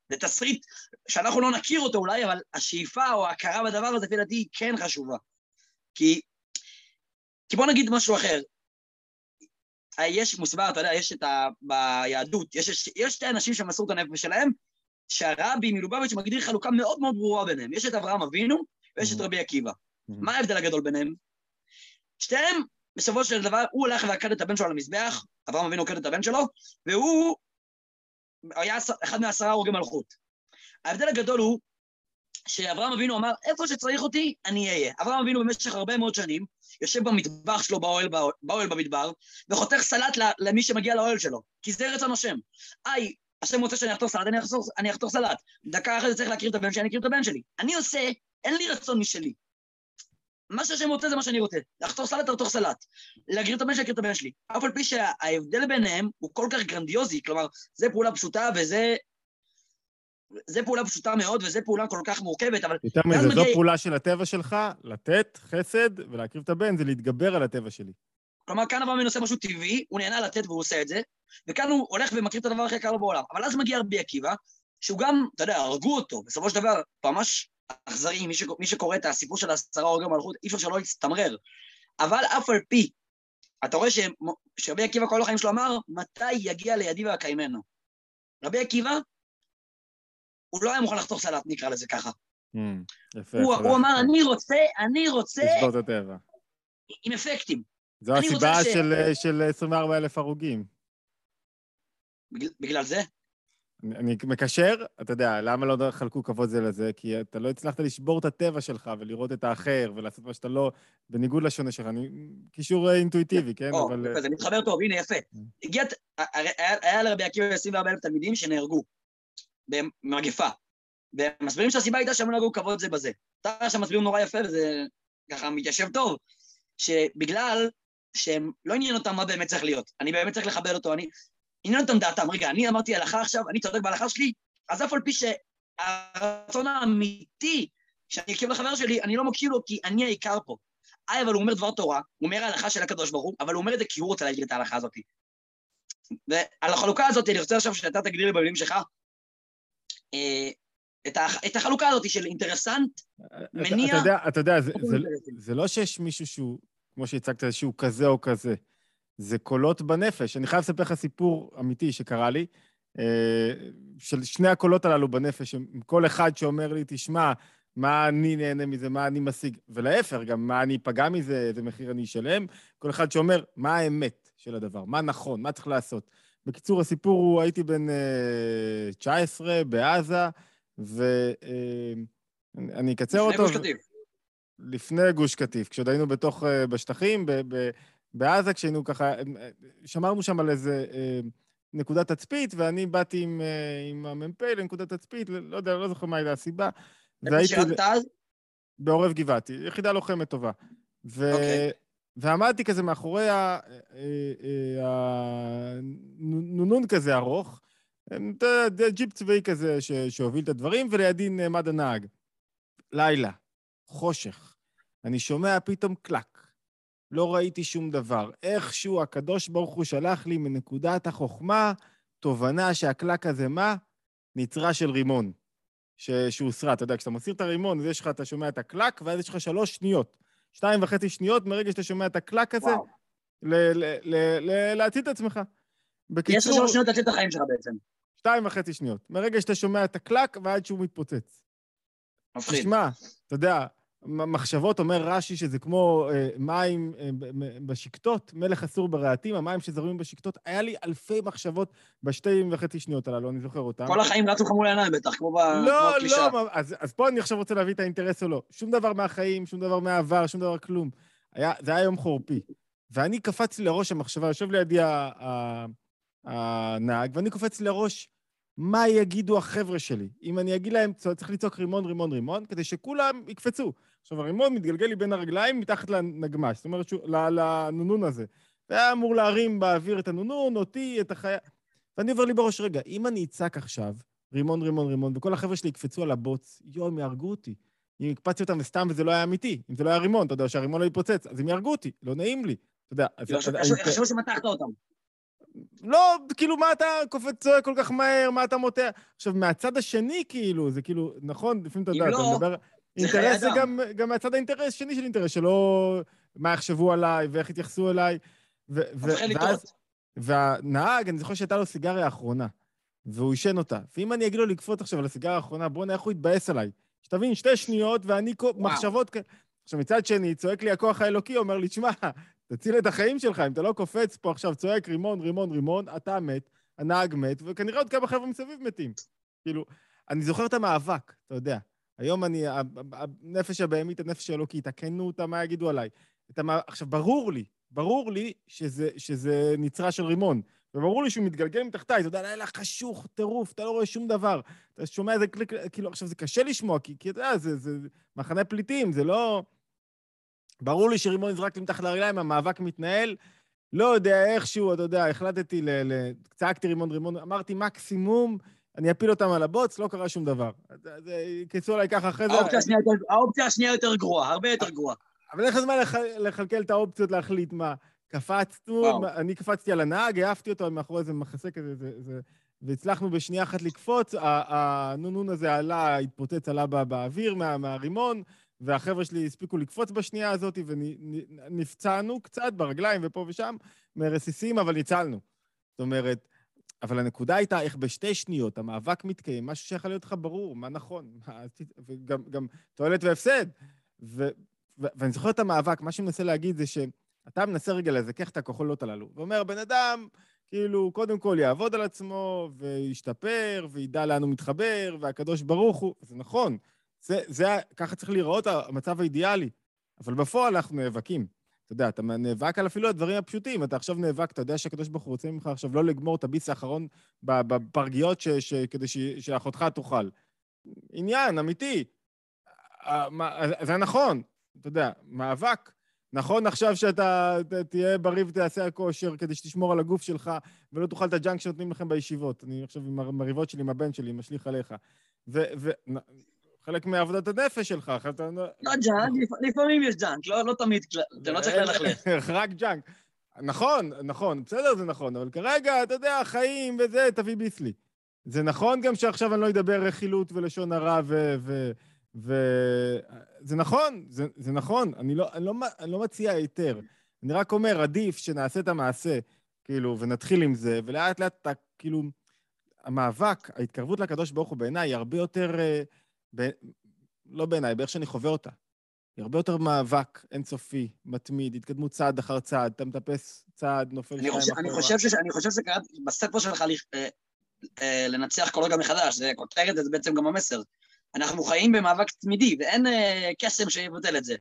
Speaker 1: זה תסריט שאנחנו לא נכיר אותו אולי, אבל השאיפה או ההכרה בדבר הזה, לפי דעתי, היא כן חשובה. כי, כי בוא נגיד משהו אחר. יש מוסבר, אתה יודע, יש את ה... ביהדות, יש, יש שתי אנשים שמסרו את הנפש שלהם, שהרבי מלובביץ' מגדיר חלוקה מאוד מאוד ברורה ביניהם. יש את אברהם אבינו ויש את רבי עקיבא. מה ההבדל הגדול ביניהם? שתיהם, בסופו של דבר, הוא הולך ועקד את הבן שלו על המזבח, אברהם אבינו עקד את הבן שלו, והוא היה אחד מעשרה הרוגי מלכות. ההבדל הגדול הוא שאברהם אבינו אמר, איפה שצריך אותי, אני אהיה. אברהם אבינו במשך הרבה מאוד שנים יושב במטבח שלו באוהל, באוהל במדבר, וחותך סלט למי שמגיע לאוהל שלו, כי זה רצון השם. היי, השם רוצה שאני אחתוך סלט, אני אחתוך, אני אחתוך סלט. דקה אחרי זה צריך להכיר את הבן שלי, אני אכיר את הבן שלי. אני עושה, אין לי רצון משלי. מה שהשם רוצה זה מה שאני רוצה. לחתוך סלט, לחתוך סלט. להקריב את הבן שלי, להקריב את הבן שלי. אף על פי שההבדל ביניהם הוא כל כך גרנדיוזי, כלומר, זה פעולה פשוטה וזה... זה פעולה פשוטה מאוד, וזו פעולה כל כך מורכבת, אבל...
Speaker 2: יותר מזה, מגיע... זו פעולה של הטבע שלך, לתת חסד ולהקריב את הבן, זה להתגבר על הטבע שלי.
Speaker 1: כלומר, כאן אברהם עושה משהו טבעי, הוא נהנה לתת והוא עושה את זה, וכאן הוא הולך ומקריב את הדבר הכי יקר לו בעולם. אבל אז מגיע רבי עקיבא, שהוא גם, אתה יודע, הרגו אותו, בסופו של דבר, ממש אכזרי, מי, מי שקורא את הסיפור של עשרה הורגי מלכות, אי אפשר שלא יצטמרר. אבל אף על פי, אתה רואה שרבי עקיבא כל החיים שלו אמר, מתי יגיע לידי ואקיימנו? רבי עקיבא, הוא לא היה מוכן לחתוך סלט, נקרא לזה ככה.
Speaker 2: Mm, יפה,
Speaker 1: הוא, הוא אמר, אני רוצה, אני רוצה...
Speaker 2: לשבור את הטבע.
Speaker 1: עם אפקטים.
Speaker 2: זו הסיבה ש... של, של 24 אלף הרוגים.
Speaker 1: בגלל, בגלל זה?
Speaker 2: אני, אני מקשר, אתה יודע, למה לא חלקו כבוד זה לזה? כי אתה לא הצלחת לשבור את הטבע שלך ולראות את האחר ולעשות מה שאתה לא, בניגוד לשונה שלך. אני, קישור אינטואיטיבי, כן?
Speaker 1: או, אבל... זה מתחבר טוב, הנה, יפה. הגיע, היה, היה לרבי עקיבא 24 אלף תלמידים שנהרגו במגפה. ומסבירים שהסיבה הייתה שהם לא נהגו כבוד זה בזה. אתה עכשיו מסבירים נורא יפה, וזה ככה מתיישב טוב, שבגלל שהם, לא עניין אותם מה באמת צריך להיות. אני באמת צריך לכבד אותו, אני... עניין אותם דעתם. רגע, אני אמרתי הלכה עכשיו, אני צודק בהלכה שלי, אז אף על פי שהרצון האמיתי כשאני אקשיב לחבר שלי, אני לא מקשיב לו כי אני העיקר פה. איי, אבל הוא אומר דבר תורה, הוא אומר ההלכה של הקדוש ברוך הוא, אבל הוא אומר את זה כי הוא רוצה להגיד את ההלכה הזאת. ועל החלוקה הזאת, אני רוצה עכשיו שאתה תגדיר לי במילים שלך, אה, את, הח, את החלוקה הזאת של אינטרסנט, מניע...
Speaker 2: אתה יודע, אתה יודע זה, זה,
Speaker 1: אינטרסים.
Speaker 2: זה לא שיש מישהו שהוא, כמו שהצגת, שהוא כזה או כזה. זה קולות בנפש. אני חייב לספר לך סיפור אמיתי שקרה לי, אה, של שני הקולות הללו בנפש, עם כל אחד שאומר לי, תשמע, מה אני נהנה מזה, מה אני משיג, ולהפך, גם מה אני אפגע מזה, איזה מחיר אני אשלם. כל אחד שאומר, מה האמת של הדבר, מה נכון, מה צריך לעשות. בקיצור, הסיפור הוא, הייתי בן אה, 19 בעזה, ואני אקצר
Speaker 1: לפני
Speaker 2: אותו.
Speaker 1: גוש קטיף.
Speaker 2: לפני גוש קטיף, כשעוד היינו בתוך, אה, בשטחים, ב- ב- בעזה, כשהיינו ככה, אה, שמרנו שם על איזה אה, נקודת תצפית, ואני באתי עם, אה, עם המ"פ לנקודת תצפית, לא יודע, לא זוכר מה הייתה הסיבה.
Speaker 1: איפה שירתת אז?
Speaker 2: בעורב גבעתי, יחידה לוחמת טובה. ו...
Speaker 1: אוקיי.
Speaker 2: ועמדתי כזה מאחורי אה, אה, הנונון כזה ארוך, ג'יפ צבאי כזה ש- שהוביל את הדברים, ולידי נעמד הנהג. לילה, חושך. אני שומע פתאום קלק. לא ראיתי שום דבר. איכשהו הקדוש ברוך הוא שלח לי מנקודת החוכמה תובנה שהקלק הזה מה? נצרה של רימון. ש... שהוסרה. אתה יודע, כשאתה מסיר את הרימון, אז יש לך, אתה שומע את הקלק, ואז יש לך שלוש שניות. שתיים וחצי שניות מרגע שאתה שומע את הקלק הזה. ל- ל- ל- ל- להצית את עצמך.
Speaker 1: יש לך
Speaker 2: בקיצור,
Speaker 1: שלוש שניות להציל את החיים שלך בעצם.
Speaker 2: שתיים וחצי שניות. מרגע שאתה שומע את הקלק ועד שהוא מתפוצץ.
Speaker 1: מפחיד.
Speaker 2: תשמע, אתה יודע, מחשבות, אומר רש"י שזה כמו אה, מים אה, ב- ב- בשקתות, מלך אסור ברהטים, המים שזורמים בשקתות. היה לי אלפי מחשבות בשתי וחצי שניות הללו, אני זוכר אותם.
Speaker 1: כל החיים רצו לך מול העיניים בטח, כמו ב- כמו
Speaker 2: לא. לא, אז, אז פה אני עכשיו רוצה להביא את האינטרס או לא. שום דבר מהחיים, שום דבר מהעבר, שום דבר כלום. היה, זה היה יום חורפי. ואני קפצתי לראש המחשבה, יושב לידי הנהג, ואני קופץ לראש, מה יגידו החבר'ה שלי? אם אני אגיד להם, צריך לצעוק רימון, רימון, רימון, כדי שכולם יקפצו. עכשיו, הרימון מתגלגל לי בין הרגליים מתחת לנגמ"ש, זאת אומרת, לנונון הזה. והיה אמור להרים באוויר את הנונון, אותי, את החיה... ואני עובר לי בראש, רגע, אם אני אצעק עכשיו, רימון, רימון, רימון, וכל החבר'ה שלי יקפצו על הבוץ, יואו, הם יהרגו אותי. אם הקפצתי אותם וסתם וזה לא היה אמיתי, אם זה לא היה רימון, אתה יודע, שהרימון לא יתפוצץ, אז הם יהרגו אותי, לא נעים לי. אתה יודע, אז...
Speaker 1: כאילו,
Speaker 2: אז-
Speaker 1: חשבו-
Speaker 2: אז-
Speaker 1: חשבו שמתחת אותם.
Speaker 2: לא, כאילו, מה אתה קופץ צועק כל כך מהר, מה אתה מותח? עכשיו, מהצד השני, כאילו, זה כאילו, נכון, לפעמים אתה יודע, אתה
Speaker 1: לא,
Speaker 2: מדבר...
Speaker 1: זה
Speaker 2: אינטרס זה. גם, גם מהצד האינטרס שני של אינטרס, שלא... מה יחשבו עליי ואיך יתייחסו אליי. ו- ואז-. והנהג, אני זוכר שהייתה לו סיגריה האחרונה, והוא עישן אותה. ואם אני אגיד לו לקפוץ עכשיו על הסיגריה האחרונה, בוא'נה, איך הוא יתבאס עליי? שתבין, שתי שניות, ואני כל... מחשבות כאלה. עכשיו, מצד שני, צועק לי הכוח האלוקי, אומר לי, תשמע, תציל את החיים שלך, אם אתה לא קופץ פה עכשיו, צועק רימון, רימון, רימון, אתה מת, הנהג מת, וכנראה עוד כמה חבר'ה מסביב מתים. כאילו, אני זוכר את המאבק, אתה יודע. היום אני, הנפש הבהמית, הנפש האלוקית, הכנו אותה, מה יגידו עליי. את המ... עכשיו, ברור לי, ברור לי שזה, שזה נצרה של רימון. וברור לי שהוא מתגלגל מתחתיי, אתה יודע, לילה חשוך, טירוף, אתה לא רואה שום דבר. אתה שומע איזה קליק, כאילו, עכשיו, זה קשה לשמוע, כי, כי אתה יודע, זה, זה מחנה פליטים, זה לא... ברור לי שרימון נזרק לי מתחת לרגליים, המאבק מתנהל. לא יודע, איכשהו, אתה יודע, החלטתי, ל... ל... צעקתי רימון, רימון, אמרתי מקסימום, אני אפיל אותם על הבוץ, לא קרה שום דבר. אז יקצו עליי ככה אחרי זה.
Speaker 1: האופציה השנייה יותר- גרועה, הרבה יותר גרועה.
Speaker 2: אבל איך הזמן לח... לכלכל את האופציות להחליט מה? קפצנו. מה- אני קפצתי על הנהג, העפתי אותו מאחורי איזה מחסה כזה, זה, זה, והצלחנו בשנייה אחת לקפוץ, הנונון הזה עלה, התפוצץ, עלה בא, באוויר מה, מהרימון, והחבר'ה שלי הספיקו לקפוץ בשנייה הזאת, ונפצענו קצת ברגליים ופה ושם, מרסיסים, אבל ניצלנו. זאת אומרת, אבל הנקודה הייתה איך בשתי שניות המאבק מתקיים, משהו שיכול להיות לך ברור, מה נכון, מה, וגם גם תועלת והפסד. ו, ו- ואני זוכר את המאבק, מה שאני מנסה להגיד זה שאתה מנסה רגע לזכך את הכוחות הללו, ואומר, בן אדם, כאילו, קודם כל יעבוד על עצמו, וישתפר, וידע לאן הוא מתחבר, והקדוש ברוך הוא, זה נכון, זה, זה, ככה צריך להיראות המצב האידיאלי, אבל בפועל אנחנו נאבקים. אתה יודע, אתה נאבק על אפילו הדברים הפשוטים, אתה עכשיו נאבק, אתה יודע שהקדוש ברוך הוא רוצה ממך עכשיו לא לגמור את הביס האחרון בפרגיות ש, ש, כדי ש, שאחותך תאכל. עניין, אמיתי. אה, זה נכון, אתה יודע, מאבק. נכון עכשיו שאתה תהיה בריא ותעשה הכושר כדי שתשמור על הגוף שלך ולא תאכל את הג'אנק שנותנים לכם בישיבות. אני עכשיו עם המריבות שלי, עם הבן שלי, משליך עליך. ו... ו חלק מעבודת הנפש שלך.
Speaker 1: לא ג'אנק, לפ- לפעמים יש ג'אנק, לא לא תמיד, אתה לא צריך ללכלך.
Speaker 2: רק ג'אנק. נכון, נכון, בסדר, זה נכון, אבל כרגע, אתה יודע, חיים וזה, תביא ביסלי. זה נכון גם שעכשיו אני לא אדבר רכילות ולשון הרע ו... ו... ו... זה נכון, זה, זה נכון, אני לא, אני, לא, אני לא מציע היתר. אני רק אומר, עדיף שנעשה את המעשה, כאילו, ונתחיל עם זה, ולאט לאט אתה, כאילו, המאבק, ההתקרבות לקדוש ברוך הוא בעיניי היא הרבה יותר, אה, ב... לא בעיניי, באיך שאני חווה אותה. היא הרבה יותר מאבק אינסופי, מתמיד, התקדמות צעד אחר צעד, אתה מטפס צעד, נופל שניים אחורה.
Speaker 1: אני חושב ש- אני חושב בספר שלך אה, אה, לנצח כל רגע מחדש, זה כותרת, זה בעצם גם המסר. אנחנו חיים במאבק תמידי, ואין אה, קסם שיבטל את זה.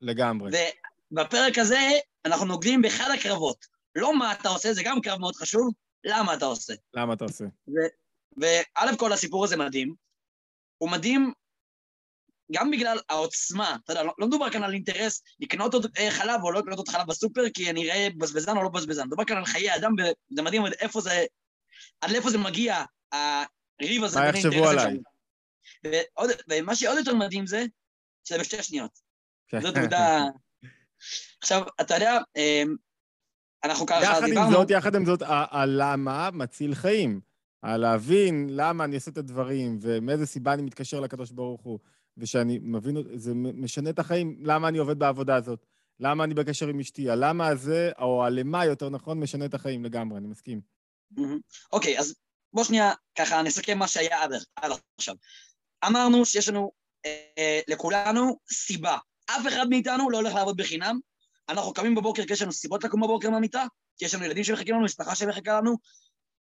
Speaker 2: לגמרי.
Speaker 1: ובפרק הזה אנחנו נוגעים באחד הקרבות. לא מה אתה עושה, זה גם קרב מאוד חשוב, למה אתה עושה.
Speaker 2: למה אתה עושה?
Speaker 1: וא' כל הסיפור הזה מדהים. הוא מדהים גם בגלל העוצמה, אתה יודע, לא, לא מדובר כאן על אינטרס לקנות עוד אה, חלב או לא לקנות עוד חלב בסופר, כי אני אראה בזבזן או לא בזבזן. מדובר כאן על חיי אדם, וזה מדהים עד איפה זה, עד לאיפה זה מגיע, הריב הזה
Speaker 2: מה יחשבו עליי?
Speaker 1: ועוד, ומה שעוד יותר מדהים זה, שזה בשתי שניות.
Speaker 2: כן.
Speaker 1: זאת עובדה... עכשיו, אתה יודע, אה, אנחנו ככה
Speaker 2: יחד עם
Speaker 1: דיברנו...
Speaker 2: זאת, יחד עם זאת, הלמה מציל חיים. הלהבין למה אני עושה את הדברים, ומאיזה סיבה אני מתקשר לקדוש ברוך הוא, ושאני מבין, זה משנה את החיים, למה אני עובד בעבודה הזאת, למה אני בקשר עם אשתי, הלמה הזה, או הלמה, יותר נכון, משנה את החיים לגמרי, אני מסכים.
Speaker 1: אוקיי, אז בוא שנייה, ככה נסכם מה שהיה עד, עכשיו. אמרנו שיש לנו, אה, אה, לכולנו, סיבה. אף אחד מאיתנו לא הולך לעבוד בחינם. אנחנו קמים בבוקר כי יש לנו סיבות לקום בבוקר מהמיטה, כי יש לנו ילדים שמחכים לנו, משפחה שמחכה לנו.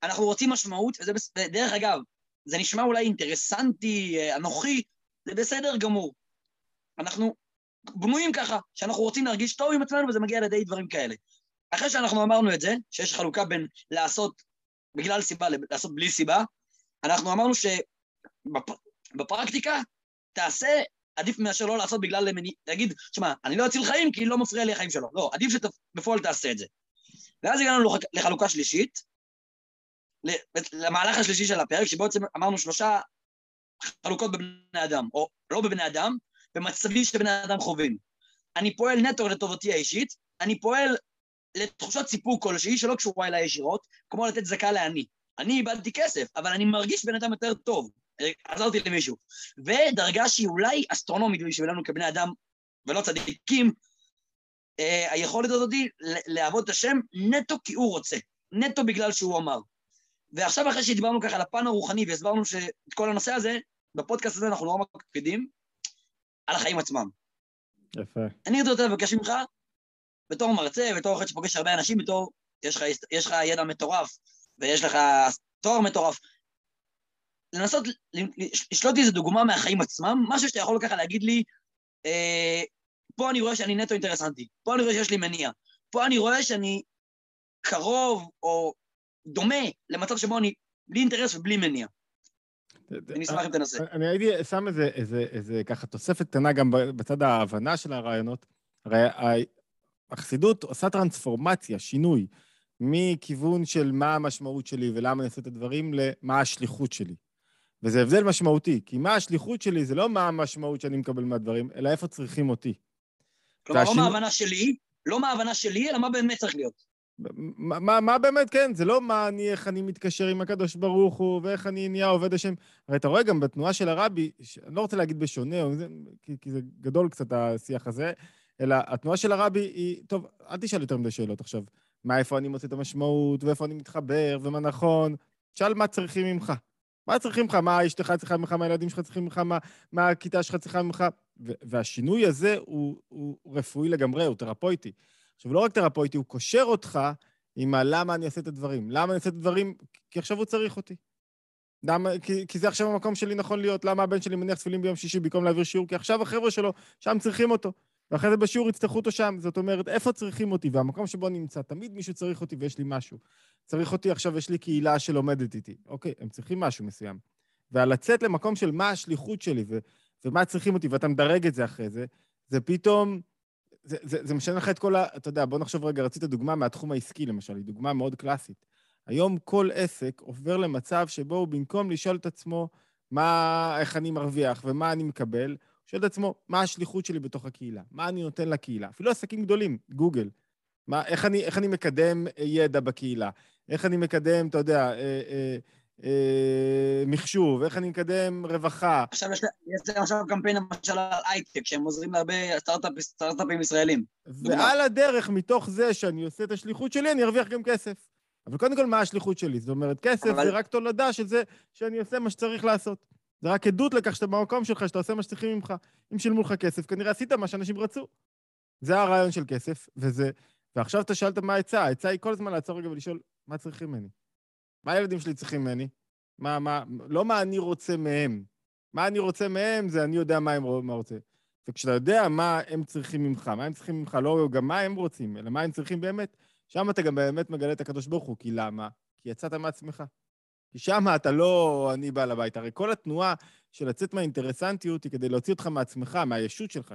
Speaker 1: אנחנו רוצים משמעות, וזה, בס- ודרך אגב, זה נשמע אולי אינטרסנטי, אה, אנוכי, זה בסדר גמור. אנחנו בנויים ככה, שאנחנו רוצים להרגיש טוב עם עצמנו, וזה מגיע על ידי דברים כאלה. אחרי שאנחנו אמרנו את זה, שיש חלוקה בין לעשות בגלל סיבה, לעשות בלי סיבה, אנחנו אמרנו שבפרקטיקה תעשה עדיף מאשר לא לעשות בגלל למני... להגיד, שמע, אני לא אציל חיים כי לא מפריע לי החיים שלו. לא, עדיף שבפועל תעשה את זה. ואז הגענו לחלוקה שלישית, למהלך השלישי של הפרק, שבו בעצם אמרנו שלושה חלוקות בבני אדם, או לא בבני אדם, במצבים שבני אדם חווים. אני פועל נטו לטובתי האישית, אני פועל לתחושת סיפוק כלשהי שלא קשורה אליי ישירות, כמו לתת צדקה לעני. אני איבדתי כסף, אבל אני מרגיש בן אדם יותר טוב. עזרתי למישהו. ודרגה שהיא אולי אסטרונומית בשבילנו כבני אדם, ולא צדיקים, אה, היכולת הזאת היא לעבוד את השם נטו כי הוא רוצה, נטו בגלל שהוא אמר. ועכשיו אחרי שדיברנו ככה על הפן הרוחני והסברנו שאת כל הנושא הזה, בפודקאסט הזה אנחנו נורא מקפידים על החיים עצמם.
Speaker 2: יפה.
Speaker 1: אני רוצה לבקש ממך, בתור מרצה, בתור אחד שפוגש הרבה אנשים, בתור, יש לך, יש לך ידע מטורף, ויש לך תואר מטורף, לנסות לשלוט לי איזה דוגמה מהחיים עצמם, משהו שאתה יכול ככה להגיד לי, אה, פה אני רואה שאני נטו אינטרסנטי, פה אני רואה שיש לי מניע, פה אני רואה שאני קרוב או דומה למצב שבו אני בלי אינטרס ובלי מניע. אני אשמח אם תנסה.
Speaker 2: אני הייתי שם איזה, איזה, איזה ככה תוספת קטנה גם בצד ההבנה של הרעיונות. הרי החסידות עושה טרנספורמציה, שינוי, מכיוון של מה המשמעות שלי ולמה אני עושה את הדברים, למה השליחות שלי. וזה הבדל משמעותי, כי מה השליחות שלי זה לא מה המשמעות שאני מקבל מהדברים, אלא איפה צריכים אותי.
Speaker 1: כלומר, לא
Speaker 2: והשינוי-
Speaker 1: מההבנה שלי, לא מההבנה שלי, אלא מה באמת צריך להיות.
Speaker 2: מה, מה, מה באמת, כן, זה לא מה אני, איך אני מתקשר עם הקדוש ברוך הוא, ואיך אני נהיה עובד השם. הרי אתה רואה גם בתנועה של הרבי, אני לא רוצה להגיד בשונה, כי, כי זה גדול קצת השיח הזה, אלא התנועה של הרבי היא, טוב, אל תשאל יותר מדי שאלות עכשיו. מה, איפה אני מוצא את המשמעות, ואיפה אני מתחבר, ומה נכון. תשאל מה צריכים ממך. מה צריכים ממך? מה אשתך צריכה ממך? מה הילדים שלך צריכים ממך? מה, מה הכיתה שלך צריכה ממך? והשינוי הזה הוא, הוא רפואי לגמרי, הוא תרפויטי. עכשיו, לא רק תרפויטי, הוא קושר אותך עם הלמה אני עושה את הדברים. למה אני עושה את הדברים? כי עכשיו הוא צריך אותי. למה, כי, כי זה עכשיו המקום שלי נכון להיות. למה הבן שלי מניח תפילין ביום שישי במקום להעביר שיעור? כי עכשיו החבר'ה שלו, שם צריכים אותו. ואחרי זה בשיעור יצטרכו אותו שם. זאת אומרת, איפה צריכים אותי? והמקום שבו אני נמצא, תמיד מישהו צריך אותי ויש לי משהו. צריך אותי, עכשיו יש לי קהילה שלומדת איתי. אוקיי, הם צריכים משהו מסוים. ועל לצאת למקום של מה השליחות שלי ו, ומה צריכים אותי, ואתה מדרג את זה אחרי זה, זה פתאום... זה, זה, זה משנה לך את כל ה... אתה יודע, בוא נחשוב רגע, רצית דוגמה מהתחום העסקי, למשל, היא דוגמה מאוד קלאסית. היום כל עסק עובר למצב שבו הוא במקום לשאול את עצמו מה, איך אני מרוויח ומה אני מקבל, הוא שואל את עצמו, מה השליחות שלי בתוך הקהילה? מה אני נותן לקהילה? אפילו עסקים גדולים, גוגל. מה, איך, אני, איך אני מקדם ידע בקהילה? איך אני מקדם, אתה יודע, אה, אה, אה, מחשוב, איך אני מקדם רווחה.
Speaker 1: עכשיו יש להם עכשיו קמפיין למשל על הייטק, שהם עוזרים להרבה סטארט-אפים ישראלים.
Speaker 2: ועל הדרך, מתוך זה שאני עושה את השליחות שלי, אני ארוויח גם כסף. אבל קודם כל, מה השליחות שלי? זאת אומרת, כסף אבל... זה רק תולדה של זה שאני עושה מה שצריך לעשות. זה רק עדות לכך שאתה במקום שלך, שאתה עושה מה שצריכים ממך. אם שילמו לך כסף, כנראה עשית מה שאנשים רצו. זה הרעיון של כסף, וזה... ועכשיו אתה שאלת מה העצה. העצה היא כל הזמן לעצור רגע ולשאול, מה צריכים ממני? מה הילדים שלי צריכים ממני? מה, מה, לא מה אני רוצה מהם. מה אני רוצה מהם זה אני יודע מה הם מה רוצה. וכשאתה יודע מה הם צריכים ממך, מה הם צריכים ממך, לא גם מה הם רוצים, אלא מה הם צריכים באמת, שם אתה גם באמת מגלה את הקדוש ברוך הוא. כי למה? כי יצאת מעצמך. כי שם אתה לא אני בעל הבית. הרי כל התנועה של לצאת מהאינטרסנטיות היא כדי להוציא אותך מעצמך, מהישות שלך,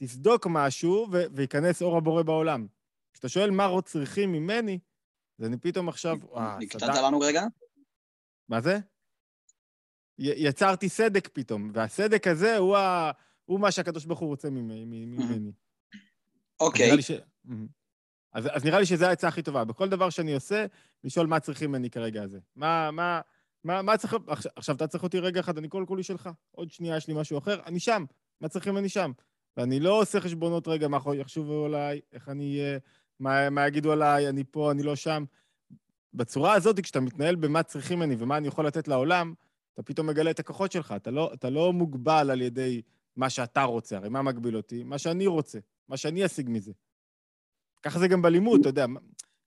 Speaker 2: שתסדוק משהו וייכנס אור הבורא בעולם. כשאתה שואל מה צריכים ממני, אז אני פתאום עכשיו,
Speaker 1: וואה, נקטעת לנו רגע?
Speaker 2: מה זה? יצרתי סדק פתאום, והסדק הזה הוא, ה... הוא מה שהקדוש ברוך הוא רוצה ממני.
Speaker 1: אוקיי.
Speaker 2: ש... אז, אז נראה לי שזו העצה הכי טובה. בכל דבר שאני עושה, לשאול מה צריכים ממני כרגע הזה. מה, מה, מה, מה צריך... עכשיו, עכשיו אתה צריך אותי רגע אחד, אני כל כולי שלך. עוד שנייה יש לי משהו אחר, אני שם. מה צריכים ממני שם? ואני לא עושה חשבונות רגע, מה יחשבו עליי, איך אני אהיה, מה, מה יגידו עליי, אני פה, אני לא שם. בצורה הזאת, כשאתה מתנהל במה צריכים ממני ומה אני יכול לתת לעולם, אתה פתאום מגלה את הכוחות שלך. אתה לא, אתה לא מוגבל על ידי מה שאתה רוצה, הרי מה מגביל אותי? מה שאני רוצה, מה שאני אשיג מזה. ככה זה גם בלימוד, אתה יודע.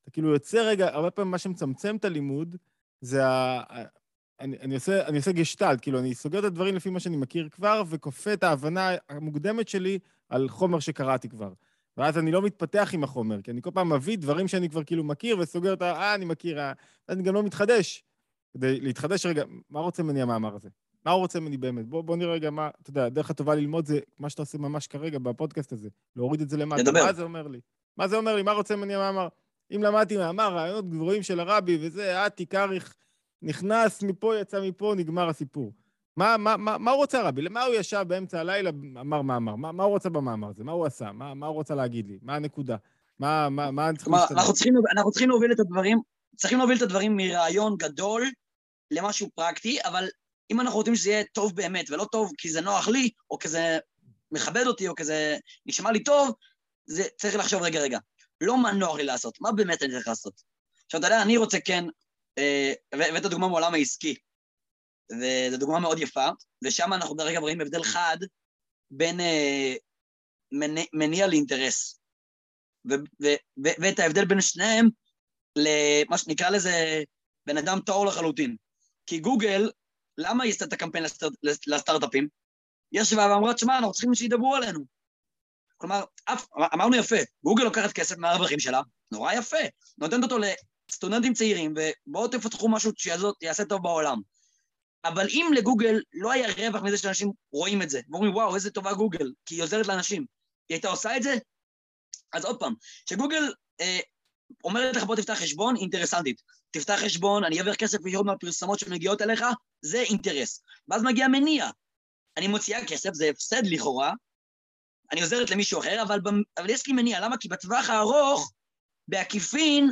Speaker 2: אתה כאילו יוצא רגע, הרבה פעמים מה שמצמצם את הלימוד זה ה... אני, אני, עושה, אני עושה גשטלט, כאילו, אני סוגר את הדברים לפי מה שאני מכיר כבר, וכופה את ההבנה המוקדמת שלי על חומר שקראתי כבר. ואז אני לא מתפתח עם החומר, כי אני כל פעם מביא דברים שאני כבר כאילו מכיר וסוגר את ה... אה, אני מכיר, אה... אני גם לא מתחדש. כדי להתחדש רגע, מה רוצה ממני המאמר הזה? מה הוא רוצה ממני באמת? בוא, בוא נראה רגע מה, אתה יודע, הדרך הטובה ללמוד זה מה שאתה עושה ממש כרגע בפודקאסט הזה, להוריד את זה למטה.
Speaker 1: נדבר.
Speaker 2: מה זה אומר לי? מה זה אומר לי? מה רוצה ממני המאמר? אם למדתי מאמר, רעיונות גבוהים של הרבי וזה, אתי, כריך, נכנס מפה, יצא מפה, נגמר הסיפור. מה, מה, מה, מה הוא רוצה רבי? למה הוא ישב באמצע הלילה, אמר מאמר? מה, מה הוא רוצה במאמר הזה? מה הוא עשה? מה, מה הוא רוצה להגיד לי? מה הנקודה? מה, מה, מה אני צריך
Speaker 1: להשתדל? אנחנו אנחנו צריכים להוביל את הדברים, צריכים להוביל את הדברים מרעיון גדול למשהו פרקטי, אבל אם אנחנו רוצים שזה יהיה טוב באמת, ולא טוב כי זה נוח לי, או כי זה מכבד אותי, או כי זה נשמע לי טוב, זה צריך לחשוב רגע, רגע. לא מה נוח לי לעשות, מה באמת אני צריך לעשות. עכשיו, אתה יודע, אני רוצה כן, אה, הבאת דוגמה מעולם העסקי. וזו דוגמה מאוד יפה, ושם אנחנו דרך אגב רואים הבדל חד בין אה, מניע, מניע לאינטרס, ו, ו, ו, ואת ההבדל בין שניהם למה שנקרא לזה בן אדם טהור לחלוטין. כי גוגל, למה היא עשתה את הקמפיין לסטארט, לסטארט-אפים? היא ישבה ואמרה, תשמע, אנחנו צריכים שידברו עלינו. כלומר, אף, אמרנו יפה, גוגל לוקחת כסף מהרווחים שלה, נורא יפה, נותנת אותו לסטודנטים צעירים, ובואו תפתחו משהו שיעשה טוב בעולם. אבל אם לגוגל לא היה רווח מזה שאנשים רואים את זה, ואומרים, וואו, איזה טובה גוגל, כי היא עוזרת לאנשים, היא הייתה עושה את זה? אז עוד פעם, שגוגל אה, אומרת לך, בוא תפתח חשבון, אינטרסנטית. תפתח חשבון, אני אעביר כסף ישירות מהפרסמות שמגיעות אליך, זה אינטרס. ואז מגיע מניע. אני מוציאה כסף, זה הפסד לכאורה, אני עוזרת למישהו אחר, אבל, אבל יש לי מניע. למה? כי בטווח הארוך, בעקיפין,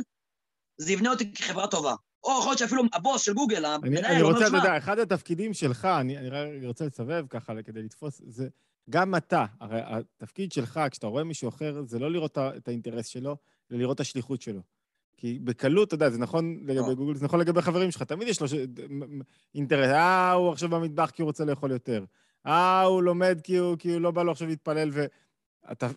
Speaker 1: זה יבנה אותי כחברה טובה. או יכול להיות שאפילו הבוס של גוגל,
Speaker 2: המנהל, אני רוצה, אתה יודע, אחד התפקידים שלך, אני, אני רוצה לסבב ככה כדי לתפוס, זה גם אתה, הרי התפקיד שלך, כשאתה רואה מישהו אחר, זה לא לראות את האינטרס שלו, אלא לראות את השליחות שלו. כי בקלות, אתה יודע, זה נכון לגבי גוגל, זה נכון לגבי חברים שלך, תמיד יש לו. אינטרס, אה, הוא עכשיו במטבח כי הוא רוצה לאכול יותר. אה, הוא לומד כי הוא, כי הוא לא בא לו עכשיו להתפלל, ו...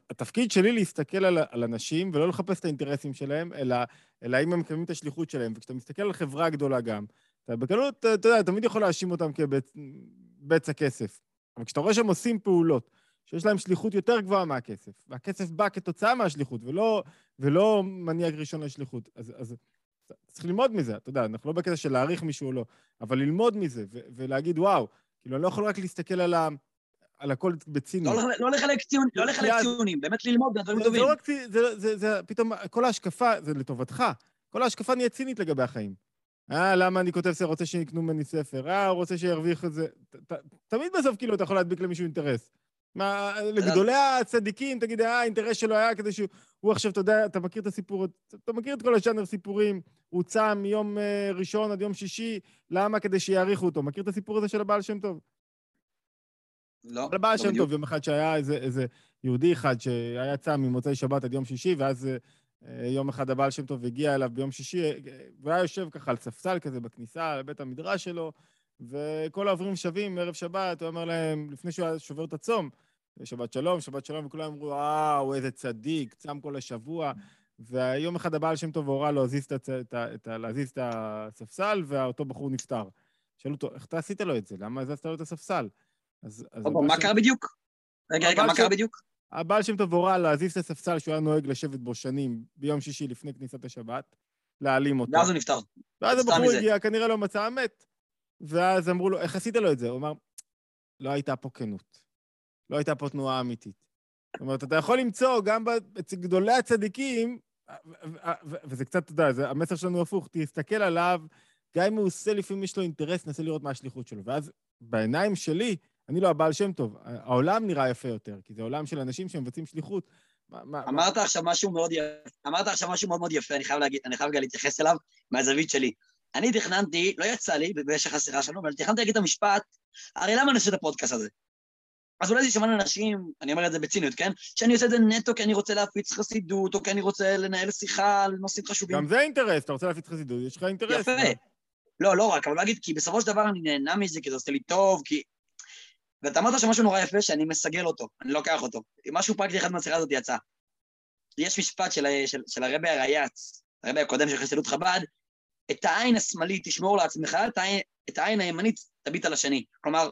Speaker 2: התפקיד שלי להסתכל על, על אנשים ולא לחפש את האינטרסים שלהם, אלא, אלא אם הם מקיימים את השליחות שלהם. וכשאתה מסתכל על חברה גדולה גם, אתה בקלות, אתה יודע, תמיד יכול להאשים אותם כבצע כסף. אבל כשאתה רואה שהם עושים פעולות שיש להם שליחות יותר גבוהה מהכסף, והכסף בא כתוצאה מהשליחות ולא, ולא מניע ראשון לשליחות, אז, אז צריך ללמוד מזה, אתה יודע, אנחנו לא בקטע של להעריך מישהו או לא, אבל ללמוד מזה ולהגיד, וואו, כאילו, אני לא יכול רק להסתכל על ה... על הכל בציניות.
Speaker 1: לא, לא לחלק ציונים, לא לחלק ציונים, באמת ללמוד דברים טובים.
Speaker 2: זה לא רק ציונים, זה פתאום, כל ההשקפה, זה לטובתך. כל ההשקפה נהיית צינית לגבי החיים. אה, למה אני כותב ספר? רוצה שיקנו ממני ספר. אה, רוצה שירוויח את זה. ת, ת, תמיד בסוף כאילו אתה יכול להדביק למישהו אינטרס. מה, לגדולי הצדיקים, תגיד, אה, האינטרס שלו היה כדי שהוא הוא עכשיו, אתה יודע, אתה מכיר את הסיפור, אתה מכיר את כל השאנר סיפורים, הוא צם מיום uh, ראשון עד יום שישי, למה? כדי שיעריכו אותו. מכיר את הסיפור הזה של הבעל שם טוב?
Speaker 1: לא,
Speaker 2: על הבעל
Speaker 1: לא
Speaker 2: שם
Speaker 1: בדיוק.
Speaker 2: טוב, יום אחד שהיה איזה, איזה יהודי אחד שהיה צם ממוצאי שבת עד יום שישי, ואז אה, יום אחד הבעל שם טוב הגיע אליו ביום שישי, אה, והוא היה יושב ככה על ספסל כזה בכניסה לבית המדרש שלו, וכל העוברים שבים ערב שבת, הוא אומר להם, לפני שהוא היה שובר את הצום, שבת שלום, שבת שלום, וכולם אמרו, וואו, איזה צדיק, צם כל השבוע. ויום אחד הבעל שם טוב הורה לו להזיז את. את. את. להזיז את הספסל, ואותו בחור נפטר. שאלו אותו, איך אתה עשית לו את זה? למה הזזת לו את הספסל? אז, אז הבעל
Speaker 1: מה קרה בדיוק? רגע, רגע, מה קרה בדיוק?
Speaker 2: הבעל שם טוב הורה להזיז את הספסל שהוא היה נוהג לשבת בו שנים ביום שישי לפני כניסת השבת, להעלים אותו.
Speaker 1: ואז הוא נפטר.
Speaker 2: ואז הבחור. הגיע, כנראה לא מצא מת. ואז אמרו לו, איך עשית לו את זה? הוא אמר, לא הייתה פה כנות. לא הייתה פה תנועה אמיתית. זאת אומרת, אתה יכול למצוא גם אצל גדולי הצדיקים, ו- וזה קצת, אתה יודע, המסר שלנו הפוך, תסתכל עליו, גם אם הוא עושה, לפעמים יש לו אינטרס, נסה לראות מה השליחות שלו. ואז בעיניים שלי, אני לא הבעל שם טוב, העולם נראה יפה יותר, כי זה עולם של אנשים שמבצעים שליחות. מה- מה- מה-
Speaker 1: אמרת עכשיו משהו מאוד יפה, אמרת עכשיו משהו מאוד מאוד יפה, אני חייב להגיד, אני חייב גם להתייחס אליו מהזווית שלי. אני תכננתי, לא יצא לי במשך השיחה שלנו, אבל תכננתי להגיד את המשפט, הרי למה אני עושה את הפודקאסט הזה? אז אולי זה שמענו אנשים, אני אומר את זה בציניות, כן? שאני עושה את זה נטו כי אני רוצה להפיץ חסידות, או כי אני רוצה לנהל שיחה על נושאים חשובים.
Speaker 2: גם זה אינטרס, אתה רוצה להפיץ חסידות, יש לך אינטרס.
Speaker 1: יפה.
Speaker 2: מה?
Speaker 1: לא, לא רק, אבל להגיד, כי בסופו של דבר אני נהנה מזה, כי זה עושה לי טוב, כי... ואתה אמרת שם משהו נורא יפה, שאני מסגל אותו, אני לוקח אותו. משהו פרקטי אחד מהשיחה הזאת יצא. יש משפט של, של, של הרבי הרייץ, הרבי הקודם של חסידות חב"ד, את העין השמאלית תשמור לעצמך, את העין, את העין הימנית תביט על השני. כלומר,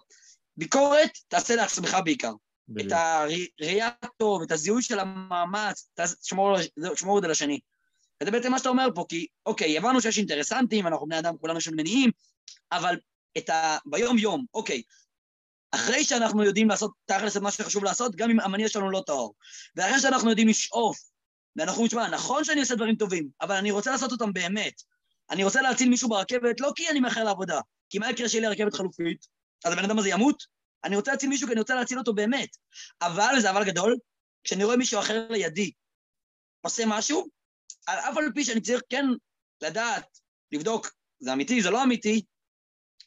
Speaker 1: ביקורת תעשה לעצמך בעיקר. את
Speaker 2: בדיוק.
Speaker 1: הראייה הטוב, את הזיהוי של המאמץ, תשמור תשמור את זה לשני. וזה בעצם מה שאתה אומר פה, כי אוקיי, הבנו שיש אינטרסנטים, אנחנו בני אדם, כולנו יש מניעים, אבל את ה... ביום-יום, אוקיי, אחרי שאנחנו יודעים לעשות תכלס את מה שחשוב לעשות, גם אם המניע שלנו לא טהור, ואחרי שאנחנו יודעים לשאוף, ואנחנו אומרים, שמע, נכון שאני עושה דברים טובים, אבל אני רוצה לעשות אותם באמת. אני רוצה להציל מישהו ברכבת, לא כי אני מאחר לעבודה, כי מה יקרה שיהיה לי רכבת חלופית? אז הבן אדם הזה ימות? אני רוצה להציל מישהו כי אני רוצה להציל אותו באמת. אבל, וזה אבל גדול, כשאני רואה מישהו אחר לידי עושה משהו, על אף על פי שאני צריך כן לדעת, לבדוק, זה אמיתי, זה לא אמיתי,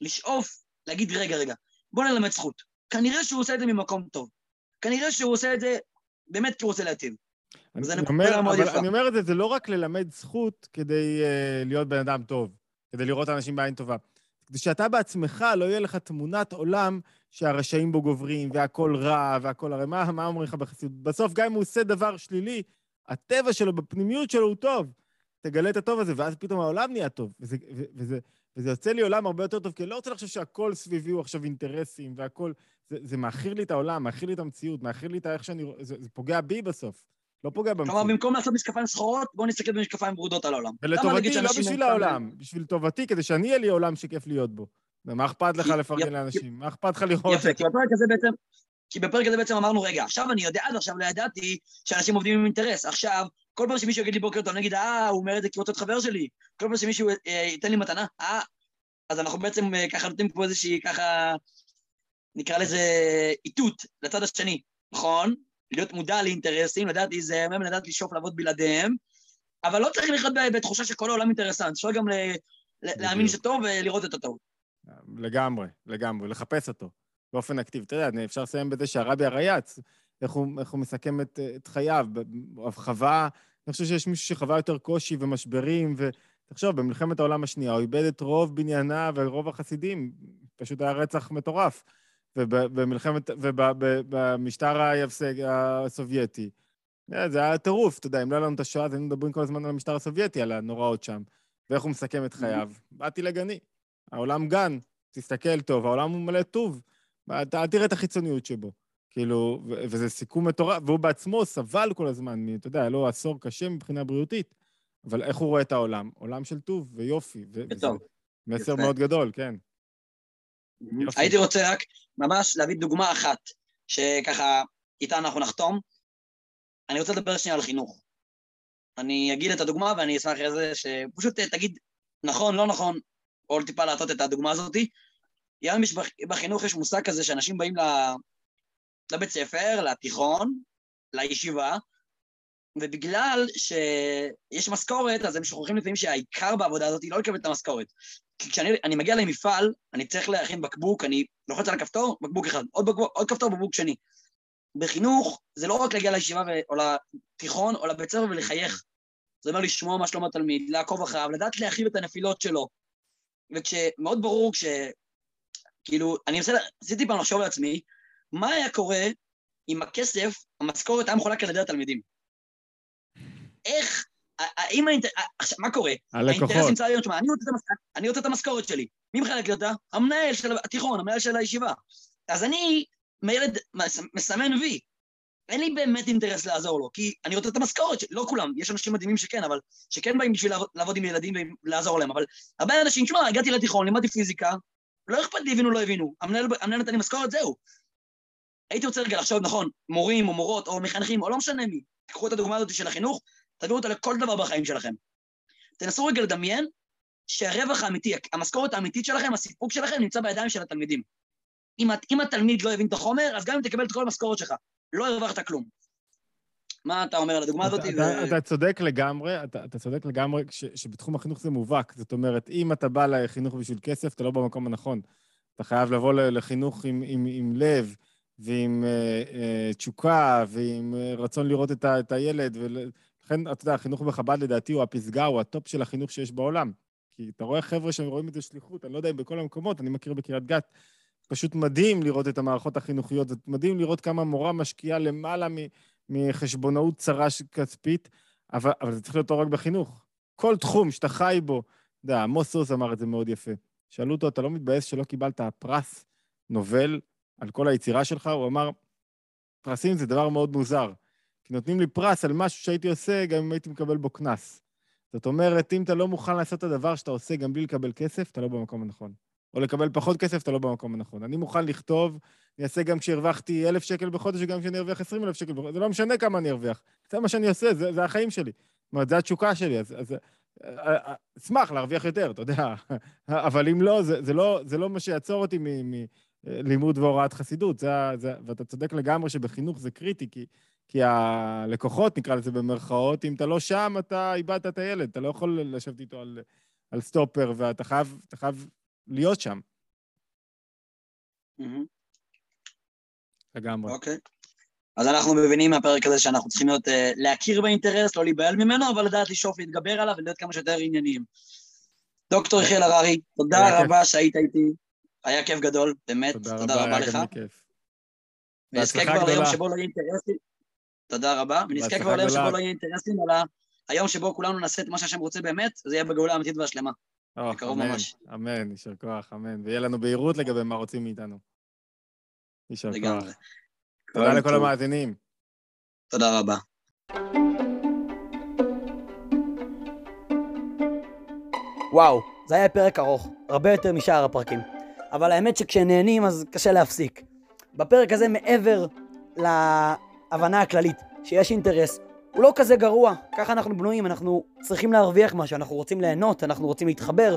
Speaker 1: לשאוף, להגיד, רגע, רגע, בוא נלמד זכות. כנראה שהוא עושה את זה ממקום טוב. כנראה שהוא עושה את זה באמת כי הוא רוצה להטיב.
Speaker 2: אני, אני אומר, אבל
Speaker 1: יפה.
Speaker 2: אני אומר את זה, זה לא רק ללמד זכות כדי uh, להיות בן אדם טוב, כדי לראות אנשים בעין טובה. כדי שאתה בעצמך לא יהיה לך תמונת עולם שהרשעים בו גוברים, והכול רע, והכול... הרי מה, מה אומרים לך בחסידות? בסוף, גם אם הוא עושה דבר שלילי, הטבע שלו, בפנימיות שלו הוא טוב. תגלה את הטוב הזה, ואז פתאום העולם נהיה טוב. וזה, וזה, וזה יוצא לי עולם הרבה יותר טוב, כי אני לא רוצה לחשוב שהכל סביבי הוא עכשיו אינטרסים, והכל... זה, זה מאכיל לי את העולם, מאכיל לי את המציאות, מאכיל לי את איך שאני... זה, זה פוגע בי בסוף. לא פוגע במציאות.
Speaker 1: כלומר, במקום לעשות משקפיים שחורות, בואו נסתכל במשקפיים ורודות על העולם.
Speaker 2: ולטובתי, לא בשביל העולם, בשביל טובתי, כדי שאני אהיה לי עולם שכיף להיות בו. ומה אכפת לך לפרגן
Speaker 1: יפ-
Speaker 2: לאנשים? מה אכפת לך לראות?
Speaker 1: יפה, כי בפרק הזה בעצם, כי בפרק הזה בעצם אמרנו, רגע, עכשיו אני יודע, עד עכשיו לא ידעתי שאנשים עובדים עם אינטרס. עכשיו, כל פעם שמישהו יגיד לי בוקר טוב, אני אגיד, אה, הוא אומר את זה כי הוא רוצה להיות חבר שלי. כל פעם שמישהו אה, ייתן לי מתנה, אה, אז אנחנו בעצם אה, ככה נותנים פה איזושהי, ככה, נקרא לזה איתות לצד השני, נכון? להיות מודע לאינטרסים, לדעת להיזהר מהם, לדעת לשאוף לעבוד בלעדיהם, אבל לא צריך לחיות בתחושה שכל העולם אינטרסנט, אפשר גם ל- להאמין. שטוב ולראות את הטוב.
Speaker 2: לגמרי, לגמרי, לחפש אותו באופן אקטיבי. אתה יודע, אפשר לסיים בזה שהרבי הרייץ, איך הוא, איך הוא מסכם את, את חייו, חווה, אני חושב שיש מישהו שחווה יותר קושי ומשברים, ותחשוב, במלחמת העולם השנייה הוא איבד את רוב בניינה ורוב החסידים, פשוט היה רצח מטורף. ובמלחמת, ובמשטר היבסק הסובייטי, אה, זה היה טירוף, אתה יודע, אם לא היה לנו את השואה, אז היינו מדברים כל הזמן על המשטר הסובייטי, על הנוראות שם, ואיך הוא מסכם את חייו. באתי לגני. העולם גן, תסתכל טוב, העולם הוא מלא טוב. אל תראה את החיצוניות שבו. כאילו, וזה סיכום מטורף, והוא בעצמו סבל כל הזמן, אתה יודע, היה לו עשור קשה מבחינה בריאותית, אבל איך הוא רואה את העולם? עולם של טוב ויופי.
Speaker 1: וטוב.
Speaker 2: מסר
Speaker 1: יפה.
Speaker 2: מאוד גדול, כן. יופי.
Speaker 1: הייתי רוצה רק ממש להביא דוגמה אחת, שככה איתה אנחנו נחתום. אני רוצה לדבר שנייה על חינוך. אני אגיד את הדוגמה ואני אשמח אחרי זה שפשוט אה, תגיד נכון, לא נכון, או טיפה להטות את הדוגמה הזאתי. גם בחינוך יש מושג כזה שאנשים באים לבית ספר, לתיכון, לישיבה, ובגלל שיש משכורת, אז הם שוכחים לפעמים שהעיקר בעבודה הזאת היא לא לקבל את המשכורת. כי כשאני מגיע למפעל, אני צריך להכין בקבוק, אני לוחץ על הכפתור, בקבוק אחד, עוד, בקבוק, עוד כפתור, בקבוק שני. בחינוך זה לא רק להגיע לישיבה ו... או לתיכון או לבית ספר ולחייך. זה אומר לשמוע מה שלום התלמיד, לעקוב אחריו, לדעת להכיל את הנפילות שלו. וכשמאוד ברור כש... כאילו, אני מנסה, עשיתי פעם לחשוב לעצמי, מה היה קורה אם הכסף, המשכורת היה מחולק על ידי התלמידים? איך, האם האינטר... עכשיו, מה קורה?
Speaker 2: הלקוחות.
Speaker 1: האינטרס נמצא היום, תשמע, אני רוצה את המשכורת שלי. מי מחלק לי אותה? המנהל של התיכון, המנהל של הישיבה. אז אני, מילד, מסמן וי. אין לי באמת אינטרס לעזור לו, כי אני רוצה את המשכורת, לא כולם, יש אנשים מדהימים שכן, אבל שכן באים בשביל לעבוד עם ילדים ולעזור להם, אבל הרבה אנשים, תשמע, הגעתי לתיכון, לימדתי פיזיקה, לא אכפת לי, הבינו, לא הבינו, המנהל, המנהל נתן לי משכורת, זהו. הייתי רוצה רגע לחשוב, נכון, מורים או מורות או מחנכים, או לא משנה מי, תקחו את הדוגמה הזאת של החינוך, תביאו אותה לכל דבר בחיים שלכם. תנסו רגע לדמיין שהרווח האמיתי, המשכורת האמיתית שלכם, הסיפוק שלכם, נמצא בידיים של התלמידים. אם, אם התלמיד לא הבין את החומר, אז גם אם תקבל את כל המשכורת שלך, לא הרווחת כלום. מה אתה אומר על הדוגמה הזאת?
Speaker 2: אתה, ו... אתה צודק לגמרי, אתה, אתה צודק לגמרי ש, שבתחום החינוך זה מובהק. זאת אומרת, אם אתה בא לחינוך בשביל כסף, אתה לא במקום הנכון. אתה חייב לבוא לחינוך עם, עם, עם לב ועם אה, אה, תשוקה ועם אה, רצון לראות את, ה, את הילד. ולכן, אתה יודע, החינוך בחב"ד לדעתי הוא הפסגה, הוא ה top של החינוך שיש בעולם. כי אתה רואה חבר'ה שרואים את זה שליחות, אני לא יודע אם בכל המקומות, אני מכיר בקריית גת, פשוט מדהים לראות את המערכות החינוכיות, זה מדהים לראות כמה מורה משקיעה למעלה מחשבונאות צרה כספית, אבל, אבל זה צריך להיות לא רק בחינוך. כל תחום שאתה חי בו, אתה יודע, עמוס סוס אמר את זה מאוד יפה. שאלו אותו, אתה לא מתבאס שלא קיבלת פרס נובל על כל היצירה שלך? הוא אמר, פרסים זה דבר מאוד מוזר. כי נותנים לי פרס על משהו שהייתי עושה גם אם הייתי מקבל בו קנס. זאת אומרת, אם אתה לא מוכן לעשות את הדבר שאתה עושה גם בלי לקבל כסף, אתה לא במקום הנכון. או לקבל פחות כסף, אתה לא במקום הנכון. אני מוכן לכתוב, אני אעשה גם כשהרווחתי אלף שקל בחודש וגם כשאני ארוויח עשרים אלף שקל בחודש, זה לא משנה כמה אני ארוויח. זה מה שאני עושה, זה, זה החיים שלי. זאת אומרת, זו התשוקה שלי, אז, אז אה, אה, אשמח להרוויח יותר, אתה יודע. אבל אם לא, זה, זה לא, זה לא מה שיעצור אותי מלימוד והוראת חסידות. זה, זה, ואתה צודק לגמרי שבחינוך זה קריטי, כי, כי הלקוחות, נקרא לזה במרכאות, אם אתה לא שם, אתה איבדת את הילד, אתה לא יכול לשבת איתו על, על סטופר, ואתה חייב, חייב להיות שם. לגמרי.
Speaker 1: אוקיי. אז אנחנו מבינים מהפרק הזה שאנחנו צריכים להיות, uh, להכיר באינטרס, לא להיבהל ממנו, אבל לדעת לשאוף להתגבר עליו ולהיות כמה שיותר ענייניים. דוקטור יחיאל הררי, תודה רבה שהיית איתי. היה כיף גדול, באמת, תודה, תודה רבה, רבה לך. ונזכה כבר ליום שבו לא יהיה אינטרסים. תודה רבה. ונזכה כבר ליום שבו לא יהיה אינטרסים, אלא היום שבו כולנו נעשה את מה שהשם רוצה באמת, זה יהיה בגאולה האמיתית והשלמה. בקרוב ממש.
Speaker 2: אמן, יישר כוח, אמן. ויהיה לנו בהירות לגבי מה רוצים מאיתנו. יישר כוח. תודה לכל המאזינים.
Speaker 1: תודה רבה.
Speaker 3: וואו, זה היה פרק ארוך, הרבה יותר משאר הפרקים. אבל האמת שכשנהנים אז קשה להפסיק. בפרק הזה מעבר להבנה הכללית שיש אינטרס, הוא לא כזה גרוע, ככה אנחנו בנויים, אנחנו צריכים להרוויח משהו, אנחנו רוצים ליהנות, אנחנו רוצים להתחבר.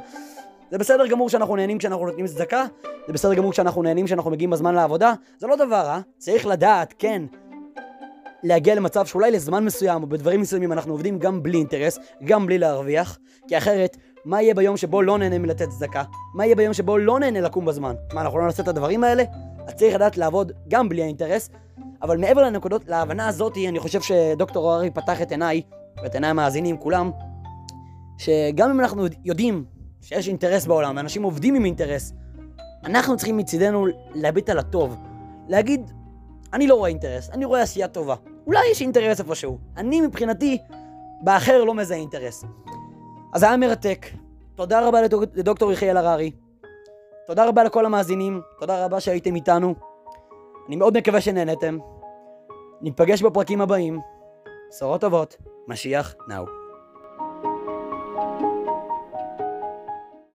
Speaker 3: זה בסדר גמור שאנחנו נהנים כשאנחנו נותנים צדקה, זה בסדר גמור כשאנחנו נהנים כשאנחנו מגיעים בזמן לעבודה, זה לא דבר רע, צריך לדעת, כן, להגיע למצב שאולי לזמן מסוים או בדברים מסוימים אנחנו עובדים גם בלי אינטרס, גם בלי להרוויח, כי אחרת, מה יהיה ביום שבו לא נהנה מלתת צדקה? מה יהיה ביום שבו לא נהנה לקום בזמן? מה, אנחנו לא נעשה את הדברים האלה? אז צריך לדעת לעבוד גם בלי האינטרס, אבל מעבר לנקודות, להבנה הזאת, אני חושב שדוקטור ארי פתח את עיניי, ואת עיניי המאזינים כולם, שגם אם אנחנו יודעים שיש אינטרס בעולם, ואנשים עובדים עם אינטרס, אנחנו צריכים מצידנו להביט על הטוב. להגיד, אני לא רואה אינטרס, אני רואה עשייה טובה. אולי יש אינטרס איפשהו. אני מבחינתי, באחר לא מזהה אינטרס. אז היה מרתק. תודה רבה לדוק, לדוקטור יחיאל הררי. תודה רבה לכל המאזינים, תודה רבה שהייתם איתנו. אני מאוד מקווה שנהנתם. ניפגש בפרקים הבאים. בשורות טובות, משיח נאו.